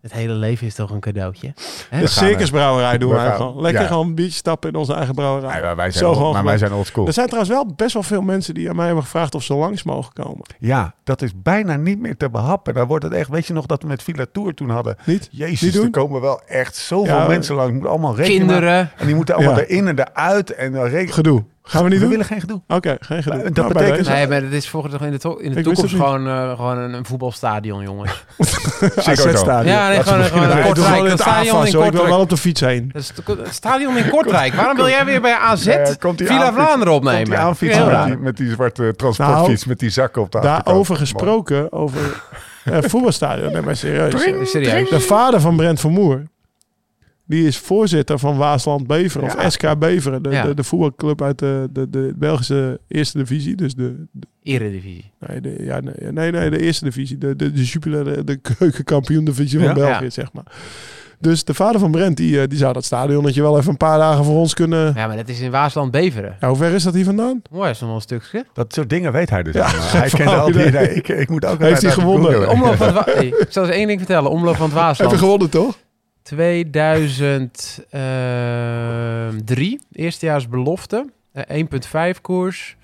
Het hele leven is toch een cadeautje?
De
gaan
circusbrouwerij doen
we
gewoon. Lekker
ja.
gewoon een biertje stappen in onze eigen brouwerij.
Maar wij
Zo
zijn, old, maar wij zijn old school.
Er zijn trouwens wel best wel veel mensen die aan mij hebben gevraagd of ze langs mogen komen.
Ja, dat is bijna niet meer te behappen. Dan wordt het echt, weet je nog dat we met Villa Tour toen hadden?
Niet?
Jezus,
Niet
er komen wel echt zoveel
Ja,
mensen langs. Moeten allemaal rekenen.
Kinderen.
En die moeten allemaal
Ja.
erin en eruit. En dan rekenen.
Gedoe. Gaan we niet
We
doen?
willen geen gedoe.
Oké, geen gedoe.
Dat
Nou,
betekent-
Nee, maar het is volgens in de, to- in de
Ik
toekomst gewoon, eh, gewoon een, een voetbalstadion, jongens.
AZ-stadion.
Ja, nee, gewoon, gewoon een Kortrijk. Een stadion in
hoor. Ik wil
Kortrijk.
wel op de fiets heen.
Het stadion in Kortrijk. Waarom wil jij weer bij AZ
komt die
Villa Vlaanderen
Komt
opnemen?
die aanfietsen
Heel
met die, met die zwarte transportfiets met die zakken op de achterkant.
Daarover gesproken, over eh voetbalstadion. Nee, maar serieus.
Serieus.
De vader van Brent Vermoer, die is voorzitter van Waasland Beveren,
Ja.
of SK Beveren, de,
Ja.
de, de voetbalclub uit de, de, de Belgische eerste divisie. Dus de, de-
Eredivisie.
nee, de, ja, nee, nee, nee, de eerste divisie, de, de, de Jupiler, de, keukenkampioen divisie van
Ja.
België,
Ja.
zeg maar. Dus de vader van Brent, die, eh, die zou dat stadionnetje wel even een paar dagen voor ons kunnen...
Ja, maar dat is in Waasland Beveren.
Ja, hoe ver is dat hier vandaan?
Mooi, dat is nog wel een stukje.
Dat soort dingen weet hij dus.
Ja,
hij kent al die... nee, ik, ik moet ook
Heeft hij gewonnen?
Omloop van het Wa- hey, ik zal eens één ding vertellen. Omloop van het
Heb je
Waasland.
gewonnen, toch?
2003. Eerstejaars belofte. Eh, 1.5 koers.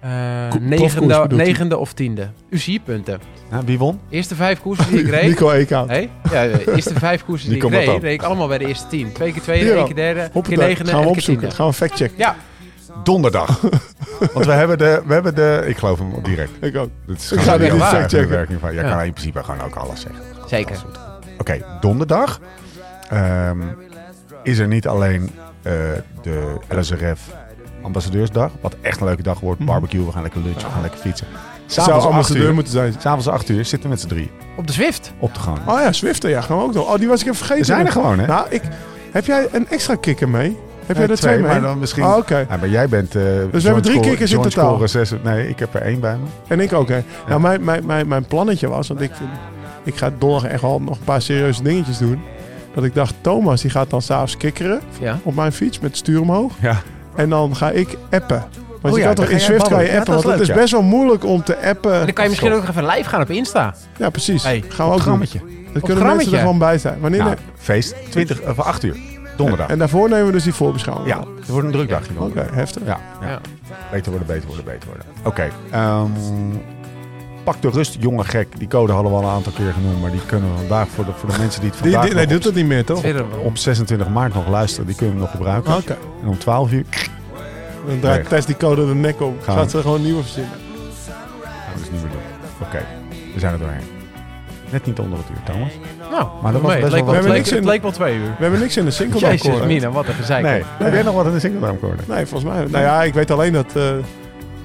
Eh,
Ko-
negende, negende of tiende. UCI-punten.
Ja, wie won?
Eerste vijf koersen die ik reed.
Nico Eekhout.
Hey? Ja, de eerste vijf koersen die
Die
ik reed, reed ik allemaal bij de eerste tien. Twee keer tweede, één
al.
keer derde, keer negende
gaan we opzoeken. Gaan we factchecken.
Ja,
Donderdag. Want we hebben de... We hebben de ik geloof hem direct.
Ik ook.
Dit is
Ik ga
de
dit factchecken.
werking van. Jij
Ja.
kan in principe gewoon ook alles zeggen.
zeker.
Oké, donderdag ehm, is er niet alleen eh, de LSRF ambassadeursdag. Wat echt een leuke dag wordt. Barbecue, we gaan lekker lunchen, we gaan lekker fietsen.
Zou
S'avonds 8
ambassadeur
uur,
moeten zijn.
s'avonds 8 uur zitten we met z'n drie
Op de Zwift.
op te gaan.
Oh ja, Zwifter, ja, gaan we ook nog. Oh, die was ik even vergeten.
We zijn er gewoon, hè?
Nou, ik, heb jij een extra kikker mee? Heb jij er twee, mee?
maar dan misschien...
Oh, oké.
Ja, maar jij bent... eh
Dus we hebben drie kikkers in totaal.
Zes, nee, ik heb er één bij me.
En ik ook, hè. Nou, mijn, mijn, mijn, mijn plannetje was, want ik, vind, ik ga donderdag echt wel nog een paar serieuze dingetjes doen. Dat ik dacht, Thomas die gaat dan s'avonds kikkeren
Ja.
op mijn fiets met stuur omhoog.
Ja.
En dan ga ik appen. Want
Oh
je
ja,
kan toch in Swift kan je appen,
dat is
want het is best wel moeilijk om te appen.
En dan kan je misschien ook nog even live gaan op Insta.
Ja, precies.
Hey,
gaan we ook doen.
Grammetje.
Dan kunnen mensen er gewoon bij zijn. Wanneer
Nou, feest 20, of 8 uur. Donderdag.
En daarvoor nemen we dus die voorbeschouwing.
Ja, het wordt een druk dagje.
Oké, heftig.
Ja, ja.
Ja.
Beter worden, beter worden, beter worden. Oké. ehm, pak de rust, jonge gek. Die code hadden we al een aantal keer genoemd. Maar die kunnen we vandaag voor de, voor de mensen die het
Die,
vandaag
die, nee,
nog
doet het niet meer, toch?
Tweede-
op 26 maart nog luisteren. Die kunnen we nog gebruiken.
Oké.
En om 12 uur
Dan draait
Nee.
Tess die code de nek om.
Gaan.
Gaat ze gewoon een nieuwe verzinnen.
gaan we dus niet meer doen. Oké, we zijn er doorheen. Net niet onder het uur, Thomas.
Nou,
Maar dat was best
het leek
wel
wel,
wat.
het leek,
We hebben
het
niks
leek wel twee uur.
We hebben niks in de single
Jezus. Mina, wat een gezeik.
Nee, heb jij nog wat in de single?
Nee, volgens mij. Nou ja, ik weet alleen dat, eh,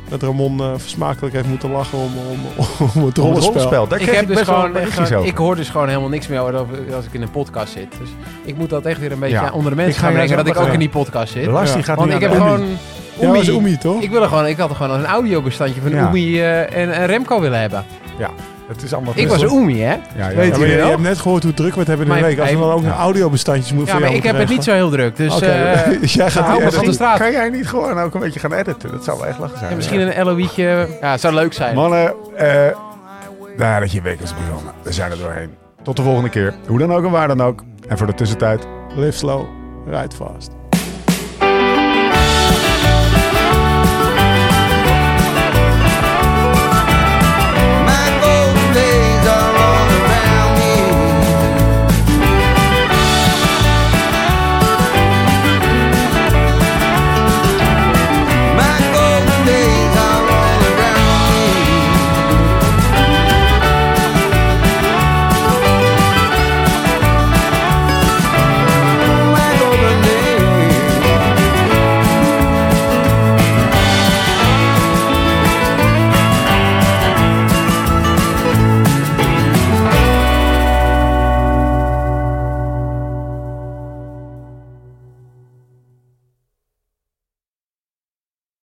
dat Ramon eh, versmakelijk heeft moeten lachen om, om, om het rollenspel.
Daar
Ik dus gewoon, ik hoor dus gewoon helemaal niks meer over als ik in een podcast zit. Dus ik moet dat echt weer een beetje
Ja.
onder de mensen
ga
gaan brengen dat ik ook in die podcast zit.
Ja.
die gaat
Want ik heb gewoon
Ja,
Oemi.
Oemi, toch?
Ik, wilde gewoon, ik had gewoon een audiobestandje van
Ja.
Oemi eh, en, en Remco willen hebben.
Het is allemaal
Ik was een Oemi, hè?
Ja, ja,
Weet je
je, je hebt net gehoord hoe druk we het hebben in de week. Als we dan ook
Ja.
een audiobestandjes moeten
Ja,
voor
maar
jou
ik heb het niet zo heel druk. Dus
Oké,
eh,
dus jij gaat
me van de straat.
Kan jij niet gewoon ook een beetje gaan editen? Dat zou wel echt lachen zijn.
ja, misschien een LOI'tje. Ja, het zou leuk zijn.
Mannen, eh daar dat je week is begonnen. We zijn er doorheen. Tot de volgende keer. Hoe dan ook en waar dan ook. En voor de tussentijd.
Live slow, ride fast.